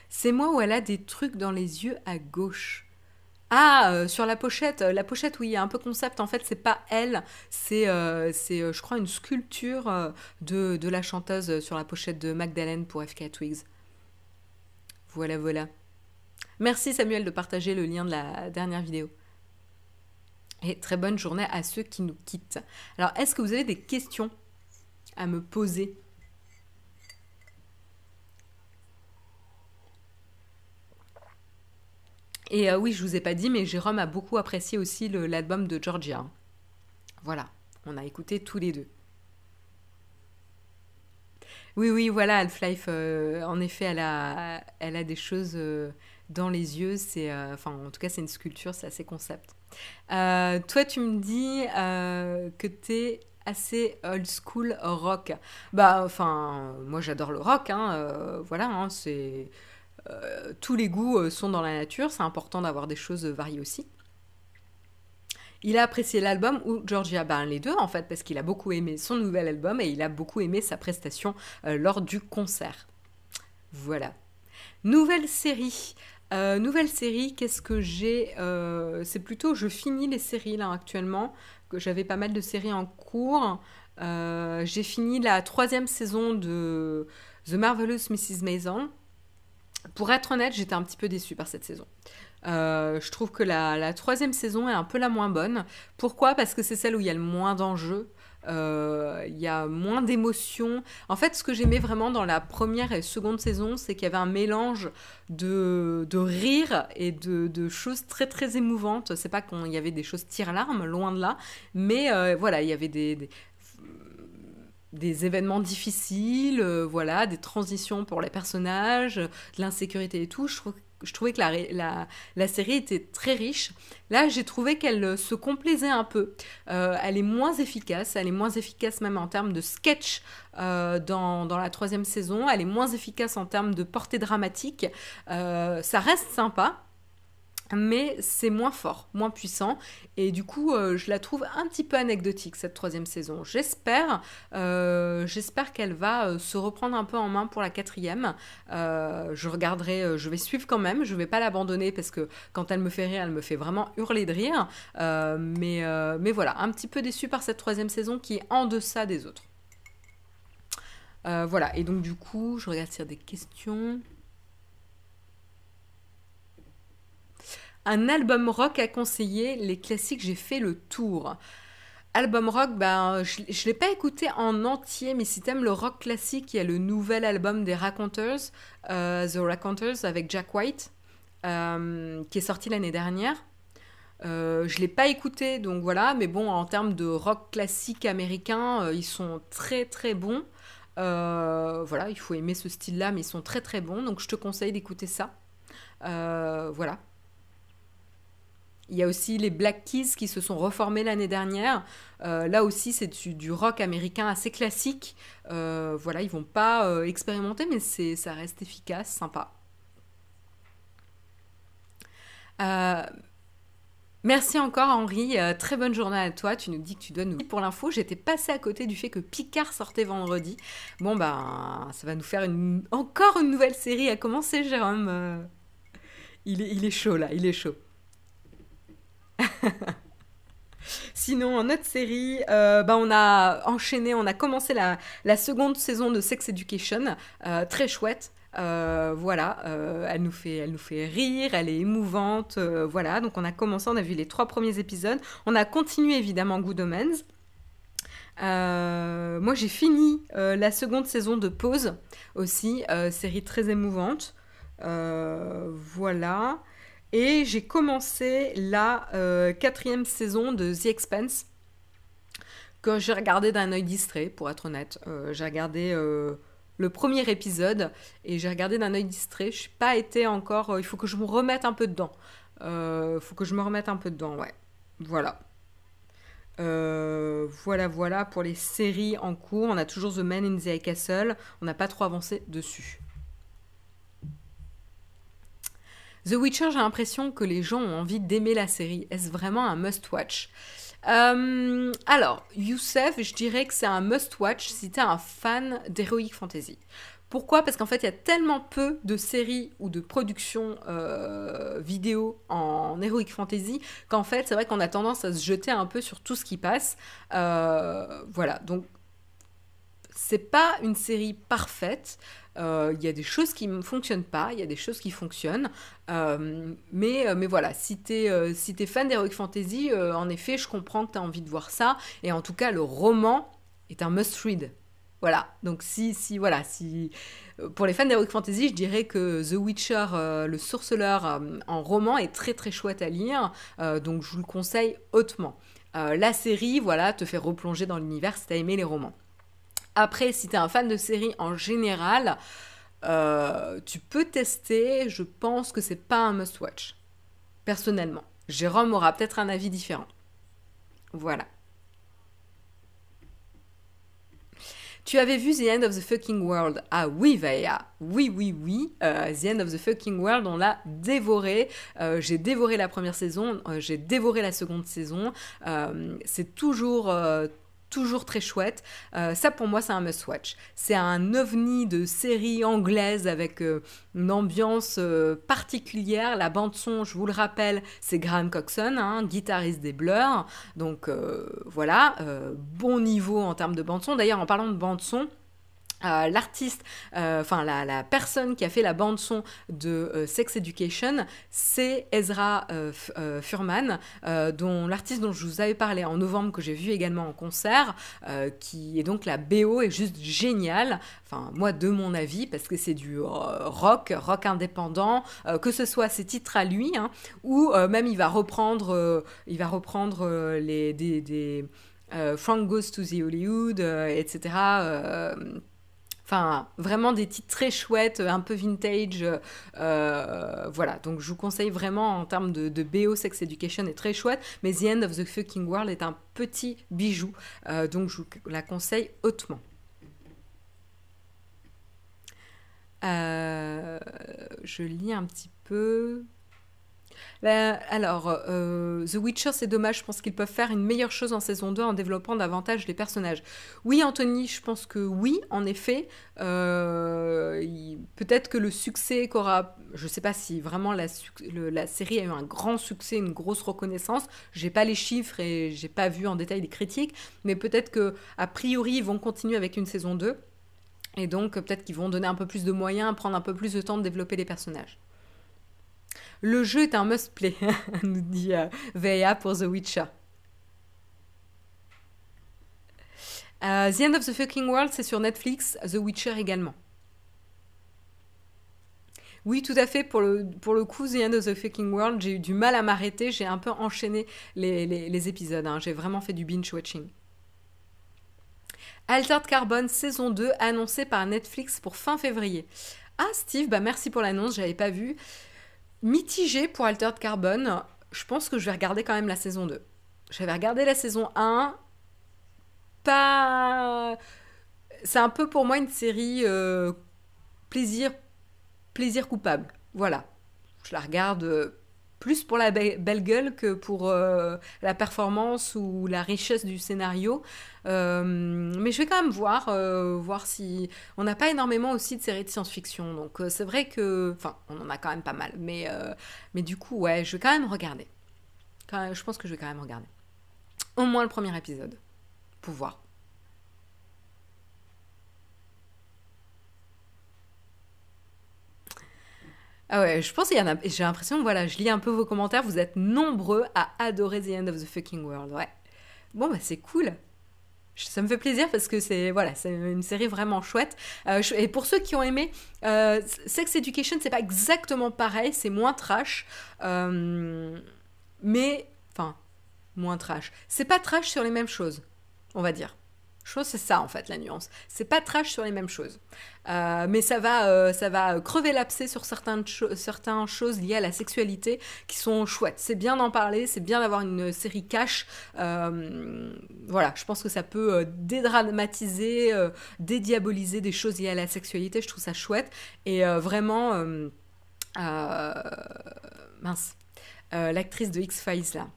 c'est moi ou elle a des trucs dans les yeux à gauche ah, sur la pochette, la pochette, oui, il y a un peu concept. En fait, c'est pas elle, c'est, c'est je crois, une sculpture de, de, la chanteuse sur la pochette de Magdalene pour FK Twigs. Voilà, voilà. Merci Samuel de partager le lien de la dernière vidéo. Et très bonne journée à ceux qui nous quittent. Alors, est-ce que vous avez des questions à me poser? Et euh, oui, je vous ai pas dit, mais Jérôme a beaucoup apprécié aussi l'album de Georgia. Voilà, on a écouté tous les deux. Oui, oui, voilà, Half-Life, euh, en effet, elle a, des choses euh, dans les yeux. En tout cas, c'est une sculpture, c'est assez concept. Euh, toi, tu me dis euh, que t'es assez old school rock. Bah, enfin, moi j'adore le rock, hein, euh, voilà, hein, c'est. tous les goûts sont dans la nature, c'est important d'avoir des choses variées aussi. Il a apprécié l'album ou Georgia? Ben les deux en fait, parce qu'il a beaucoup aimé son nouvel album et il a beaucoup aimé sa prestation lors du concert. Voilà. Nouvelle série. Euh, nouvelle série, qu'est-ce que j'ai euh, C'est plutôt, je finis les séries là actuellement, j'avais pas mal de séries en cours. Euh, j'ai fini la troisième saison de The Marvelous Mrs. Maison. pour être honnête, j'étais un petit peu déçue par cette saison. Je trouve que la, troisième saison est un peu la moins bonne. Pourquoi? Parce que c'est celle où il y a le moins d'enjeux. Euh, il y a moins d'émotions. En fait, ce que j'aimais vraiment dans la première et seconde saison, c'est qu'il y avait un mélange de, de rire et de, choses très très émouvantes. C'est pas qu'il y avait des choses tire-larmes, loin de là, mais euh, voilà, il y avait des, des événements difficiles, voilà, des transitions pour les personnages, de l'insécurité et tout. Je trouve je trouvais que la, la, série était très riche. Là, j'ai trouvé qu'elle euh, se complaisait un peu. Euh, elle est moins efficace, elle est moins efficace même en termes de sketch euh, dans, dans, la troisième saison, elle est moins efficace en termes de portée dramatique. ça reste sympa, mais c'est moins fort, moins puissant, et du coup, euh, je la trouve un petit peu anecdotique cette troisième saison. J'espère, euh, j'espère qu'elle va euh, se reprendre un peu en main pour la quatrième. je regarderai, je vais suivre quand même, je vais pas l'abandonner parce que quand elle me fait rire, elle me fait vraiment hurler de rire. mais, mais voilà, un petit peu déçu par cette troisième saison qui est en deçà des autres. voilà, et donc du coup, je regarde s'il y a des questions. Un album rock à conseiller, les classiques, j'ai fait le tour. Album rock, ben, je ne l'ai pas écouté en entier, mais si t'aimes le rock classique, il y a le nouvel album des Raconteurs, euh, The Raconteurs, avec Jack White, euh, qui est sorti l'année dernière. Euh, je l'ai pas écouté, donc voilà, mais bon, en termes de rock classique américain, ils sont très très bons. voilà, il faut aimer ce style-là, mais ils sont très très bons, donc je te conseille d'écouter ça. voilà. Il y a aussi les Black Keys qui se sont reformés l'année dernière. Euh, là aussi, c'est du, rock américain assez classique. Euh, voilà, ils vont pas euh, expérimenter, mais ça reste efficace, sympa. Merci encore Henri, très bonne journée à toi. Tu nous dis que tu dois nous... Pour l'info, j'étais passée à côté du fait que Picard sortait vendredi. Bon ben, ça va nous faire encore une nouvelle série à commencer Jérôme? Il est chaud là, il est chaud. Sinon, en autre série, euh, bah, on a enchaîné, on a commencé la, seconde saison de Sex Education, euh, très chouette. Euh, voilà, elle, nous fait, elle nous fait rire, elle est émouvante. voilà, donc on a commencé, on a vu les trois premiers épisodes. On a continué évidemment Good Omens. moi j'ai fini la seconde saison de Pause aussi, série très émouvante. voilà. Et j'ai commencé la euh, quatrième saison de The Expanse, que j'ai regardé d'un œil distrait, pour être honnête. Euh, j'ai regardé euh, le premier épisode et j'ai regardé d'un œil distrait. Je n'ai pas été encore. il faut que je me remette un peu dedans. Il faut que je me remette un peu dedans, ouais. Voilà. voilà, voilà pour les séries en cours. On a toujours The Man in the Castle. On n'a pas trop avancé dessus. The Witcher, j'ai l'impression que les gens ont envie d'aimer la série. Est-ce vraiment un must-watch? Euh, alors, Youssef, je dirais que c'est un must-watch si t'es un fan d'Heroic Fantasy. Pourquoi? Parce qu'en fait, il y a tellement peu de séries ou de productions euh, vidéo en Heroic Fantasy qu'en fait, c'est vrai qu'on a tendance à se jeter un peu sur tout ce qui passe. Euh, voilà, donc c'est pas une série parfaite. Euh, il y a des choses qui ne fonctionnent pas, il y a des choses qui fonctionnent. Euh, mais, euh, mais voilà, si tu es, si es fan d'Heroic Fantasy, en effet, je comprends que tu as envie de voir ça. Et en tout cas, le roman est un must-read. Voilà, donc si, si, voilà, si... Pour les fans d'Heroic Fantasy, je dirais que The Witcher, le sorceleur en roman, est très très chouette à lire, donc je vous le conseille hautement. la série, voilà, te fait replonger dans l'univers si t'as aimé les romans. Après, si tu es un fan de série en général, euh, tu peux tester. Je pense que c'est pas un must-watch. Personnellement. Jérôme aura peut-être un avis différent. Voilà. Tu avais vu The End of the Fucking World? Ah oui, Vaya. Oui, oui, oui. Euh, the End of the Fucking World, on l'a dévoré. Euh, j'ai dévoré la première saison. j'ai dévoré la seconde saison. c'est toujours toujours très chouette. Euh, ça pour moi c'est un must-watch. C'est un ovni de série anglaise avec euh, une ambiance euh, particulière. La bande son, je vous le rappelle, c'est Graham Coxon, hein, guitariste des Blurs. Donc voilà, bon niveau en termes de bande son. D'ailleurs en parlant de bande son, euh, l'artiste, euh, enfin la, personne qui a fait la bande son de euh, Sex Education, c'est Ezra Furman, dont l'artiste dont je vous avais parlé en novembre que j'ai vu également en concert, qui est donc la BO est juste géniale. Enfin moi de mon avis parce que c'est du rock, rock indépendant, que ce soit ses titres à lui, hein, ou même il va reprendre, il va reprendre les des, Frank Goes to the Hollywood, etc. Enfin, vraiment des titres très chouettes, un peu vintage. Euh, voilà, donc je vous conseille vraiment en termes de, BO, Sex Education est très chouette, mais The End of the Fucking World est un petit bijou, euh, donc je vous la conseille hautement. Euh, je lis un petit peu. Alors, euh, The Witcher, c'est dommage. Je pense qu'ils peuvent faire une meilleure chose en saison 2 en développant davantage les personnages. Oui, Anthony, je pense que oui, en effet. Euh, peut-être que le succès qu'aura. Je ne sais pas si vraiment la, la, série a eu un grand succès, une grosse reconnaissance. J'ai pas les chiffres et j'ai pas vu en détail les critiques. Mais peut-être que a priori, ils vont continuer avec une saison 2. Et donc, peut-être qu'ils vont donner un peu plus de moyens, prendre un peu plus de temps de développer les personnages. Le jeu est un must-play, nous dit euh, pour The Witcher. Euh, the End of the Fucking World, c'est sur Netflix, The Witcher également. Oui, tout à fait. Pour le, pour le coup, The End of the Fucking World, j'ai eu du mal à m'arrêter. J'ai un peu enchaîné les, épisodes. Hein. J'ai vraiment fait du binge-watching. Altered Carbon saison 2 annoncée par Netflix pour fin février. Ah Steve, bah merci pour l'annonce, j'avais pas vu mitigé pour Altered Carbon. Je pense que je vais regarder quand même la saison 2. J'avais regardé la saison 1. Pas. C'est un peu pour moi une série euh, plaisir, plaisir coupable. Voilà. Je la regarde euh, plus pour la belle gueule que pour euh, la performance ou la richesse du scénario. Euh, mais je vais quand même voir, euh, voir si... On n'a pas énormément aussi de séries de science-fiction, donc c'est vrai que... Enfin, on en a quand même pas mal, mais, mais du coup, ouais, je vais quand même regarder. je pense que je vais quand même regarder. Au moins le premier épisode, pour voir. Ah ouais, je pense qu'il y en a. J'ai l'impression, voilà, je lis un peu vos commentaires, vous êtes nombreux à adorer The End of the Fucking World. Ouais. Bon, bah c'est cool. Ça me fait plaisir parce que c'est voilà, c'est une série vraiment chouette. Euh, et pour ceux qui ont aimé, euh, Sex Education, c'est pas exactement pareil, c'est moins trash, euh, mais enfin moins trash. C'est pas trash sur les mêmes choses, on va dire chose, c'est ça en fait la nuance. C'est pas trash sur les mêmes choses. Euh, mais ça va, euh, ça va crever l'abcès sur certaines, certaines choses liées à la sexualité qui sont chouettes. C'est bien d'en parler, c'est bien d'avoir une série cash. Euh, voilà, je pense que ça peut dédramatiser, dédiaboliser des choses liées à la sexualité. Je trouve ça chouette. Et vraiment, mince, l'actrice de X-Files là.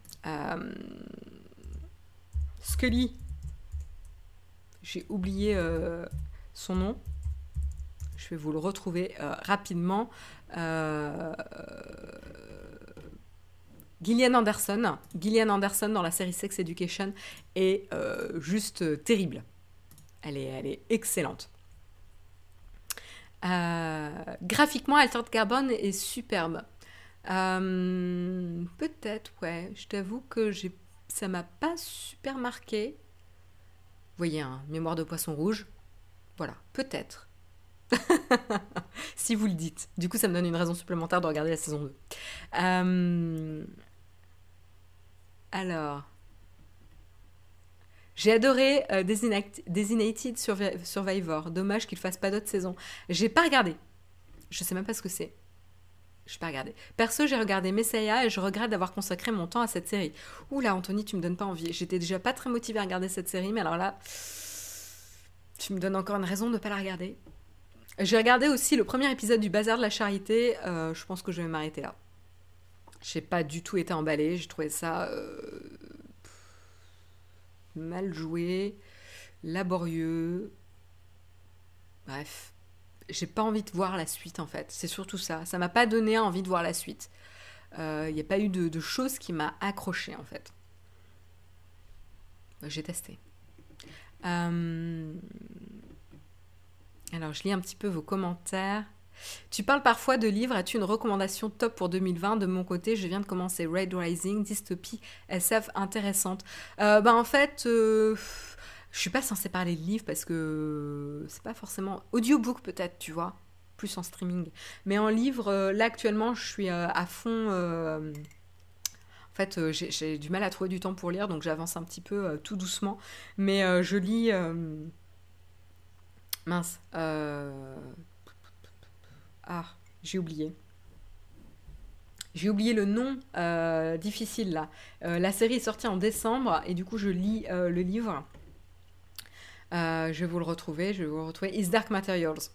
Scully, j'ai oublié euh, son nom. Je vais vous le retrouver euh, rapidement. Euh, Gillian Anderson. Gillian Anderson dans la série Sex Education est juste terrible. Elle est, elle est excellente. graphiquement, Altered Carbon est superbe. Peut-être, ouais. Je t'avoue que ça m'a pas super marqué voyez, un mémoire de poisson rouge. Voilà, peut-être. si vous le dites. Du coup, ça me donne une raison supplémentaire de regarder la saison 2. Euh, alors. J'ai adoré euh, Designated Survivor. Dommage qu'il fasse pas d'autres saisons. J'ai pas regardé. Je sais même pas ce que c'est. Je pas regardé. Perso, j'ai regardé Messiah et je regrette d'avoir consacré mon temps à cette série. Oula, Anthony, tu me donnes pas envie. J'étais déjà pas très motivée à regarder cette série, mais alors là, tu me donnes encore une raison de ne pas la regarder. J'ai regardé aussi le premier épisode du Bazar de la Charité. Euh, je pense que je vais m'arrêter là. J'ai pas du tout été emballée. J'ai trouvé ça euh, mal joué, laborieux. Bref j'ai pas envie de voir la suite en fait. C'est surtout ça. Ça m'a pas donné envie de voir la suite. Il euh, n'y a pas eu de, de choses qui m'a accroché en fait. J'ai testé. Euh, alors, je lis un petit peu vos commentaires. Tu parles parfois de livres. As-tu une recommandation top pour 2020 De mon côté, je viens de commencer Red Rising, dystopie SF intéressante. Euh, bah, en fait, je suis pas censée parler de livres parce que c'est pas forcément. Audiobook peut-être, tu vois, plus en streaming. Mais en livre, euh, là actuellement, je suis euh, à fond. en fait, j'ai du mal à trouver du temps pour lire, donc j'avance un petit peu tout doucement. Mais je lis. mince. Ah, j'ai oublié. J'ai oublié le nom euh, difficile là. Euh, la série est sortie en décembre et du coup je lis euh, le livre. Je vais vous le retrouver, je vais vous le retrouver. Is Dark Materials.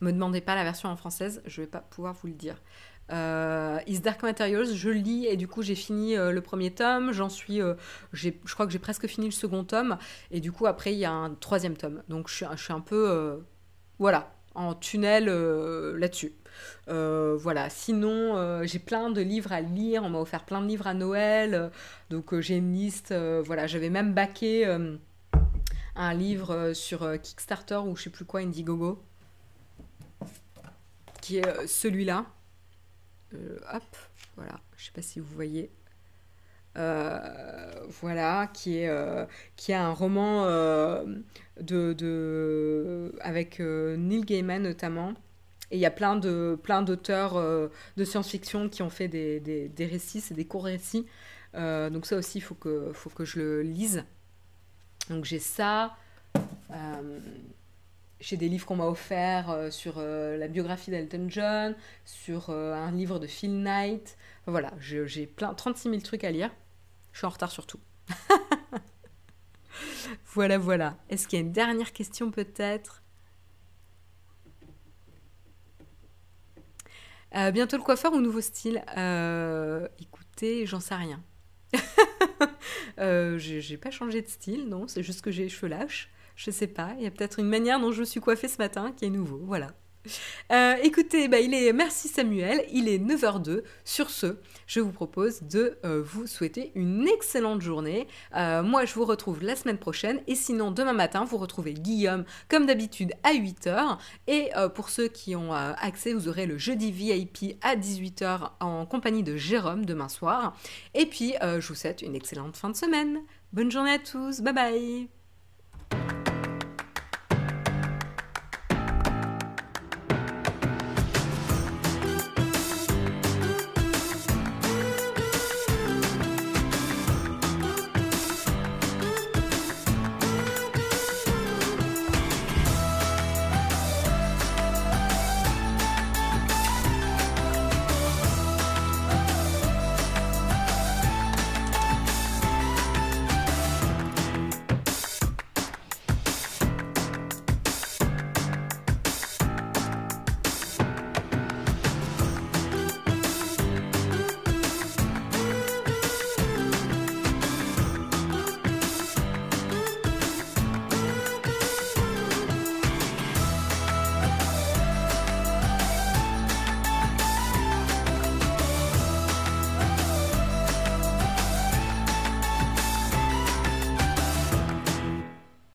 Me demandez pas la version en française, je vais pas pouvoir vous le dire. Is Dark Materials, je lis et du coup j'ai fini le premier tome, j'en suis, je crois que j'ai presque fini le second tome et du coup après il y a un troisième tome. Donc je suis, je suis un peu, voilà, en tunnel euh, là-dessus. Euh, voilà, sinon euh, j'ai plein de livres à lire, on m'a offert plein de livres à Noël, donc j'ai une liste, voilà, j'avais même baqué un livre sur Kickstarter ou je sais plus quoi, Indiegogo, qui est celui-là. hop, voilà, je sais pas si vous voyez. voilà, qui est, qui est un roman de, avec euh, Neil Gaiman notamment. Et il y a plein de plein d'auteurs euh, de science-fiction qui ont fait des, des, récits, c'est des courts récits. Euh, donc ça aussi, il faut que, faut que je le lise. Donc j'ai ça. j'ai des livres qu'on m'a offerts sur la biographie d'Elton John, sur un livre de Phil Knight. voilà, j'ai plein 36 000 trucs à lire. Je suis en retard sur tout. voilà, voilà. Est-ce qu'il y a une dernière question peut-être? Euh, Bientôt le coiffeur ou nouveau style? Euh, Écoutez, j'en sais rien. euh, j'ai pas changé de style, non, c'est juste que j'ai les cheveux lâches. Je sais pas, il y a peut-être une manière dont je me suis coiffée ce matin qui est nouveau, voilà. Euh, écoutez, bah, il est merci Samuel, il est 9h02. Sur ce, je vous propose de euh, vous souhaiter une excellente journée. Euh, moi, je vous retrouve la semaine prochaine et sinon demain matin, vous retrouvez Guillaume comme d'habitude à 8h et pour ceux qui ont accès, vous aurez le jeudi VIP à 18h en compagnie de Jérôme demain soir. Et puis, je vous souhaite une excellente fin de semaine. Bonne journée à tous, bye bye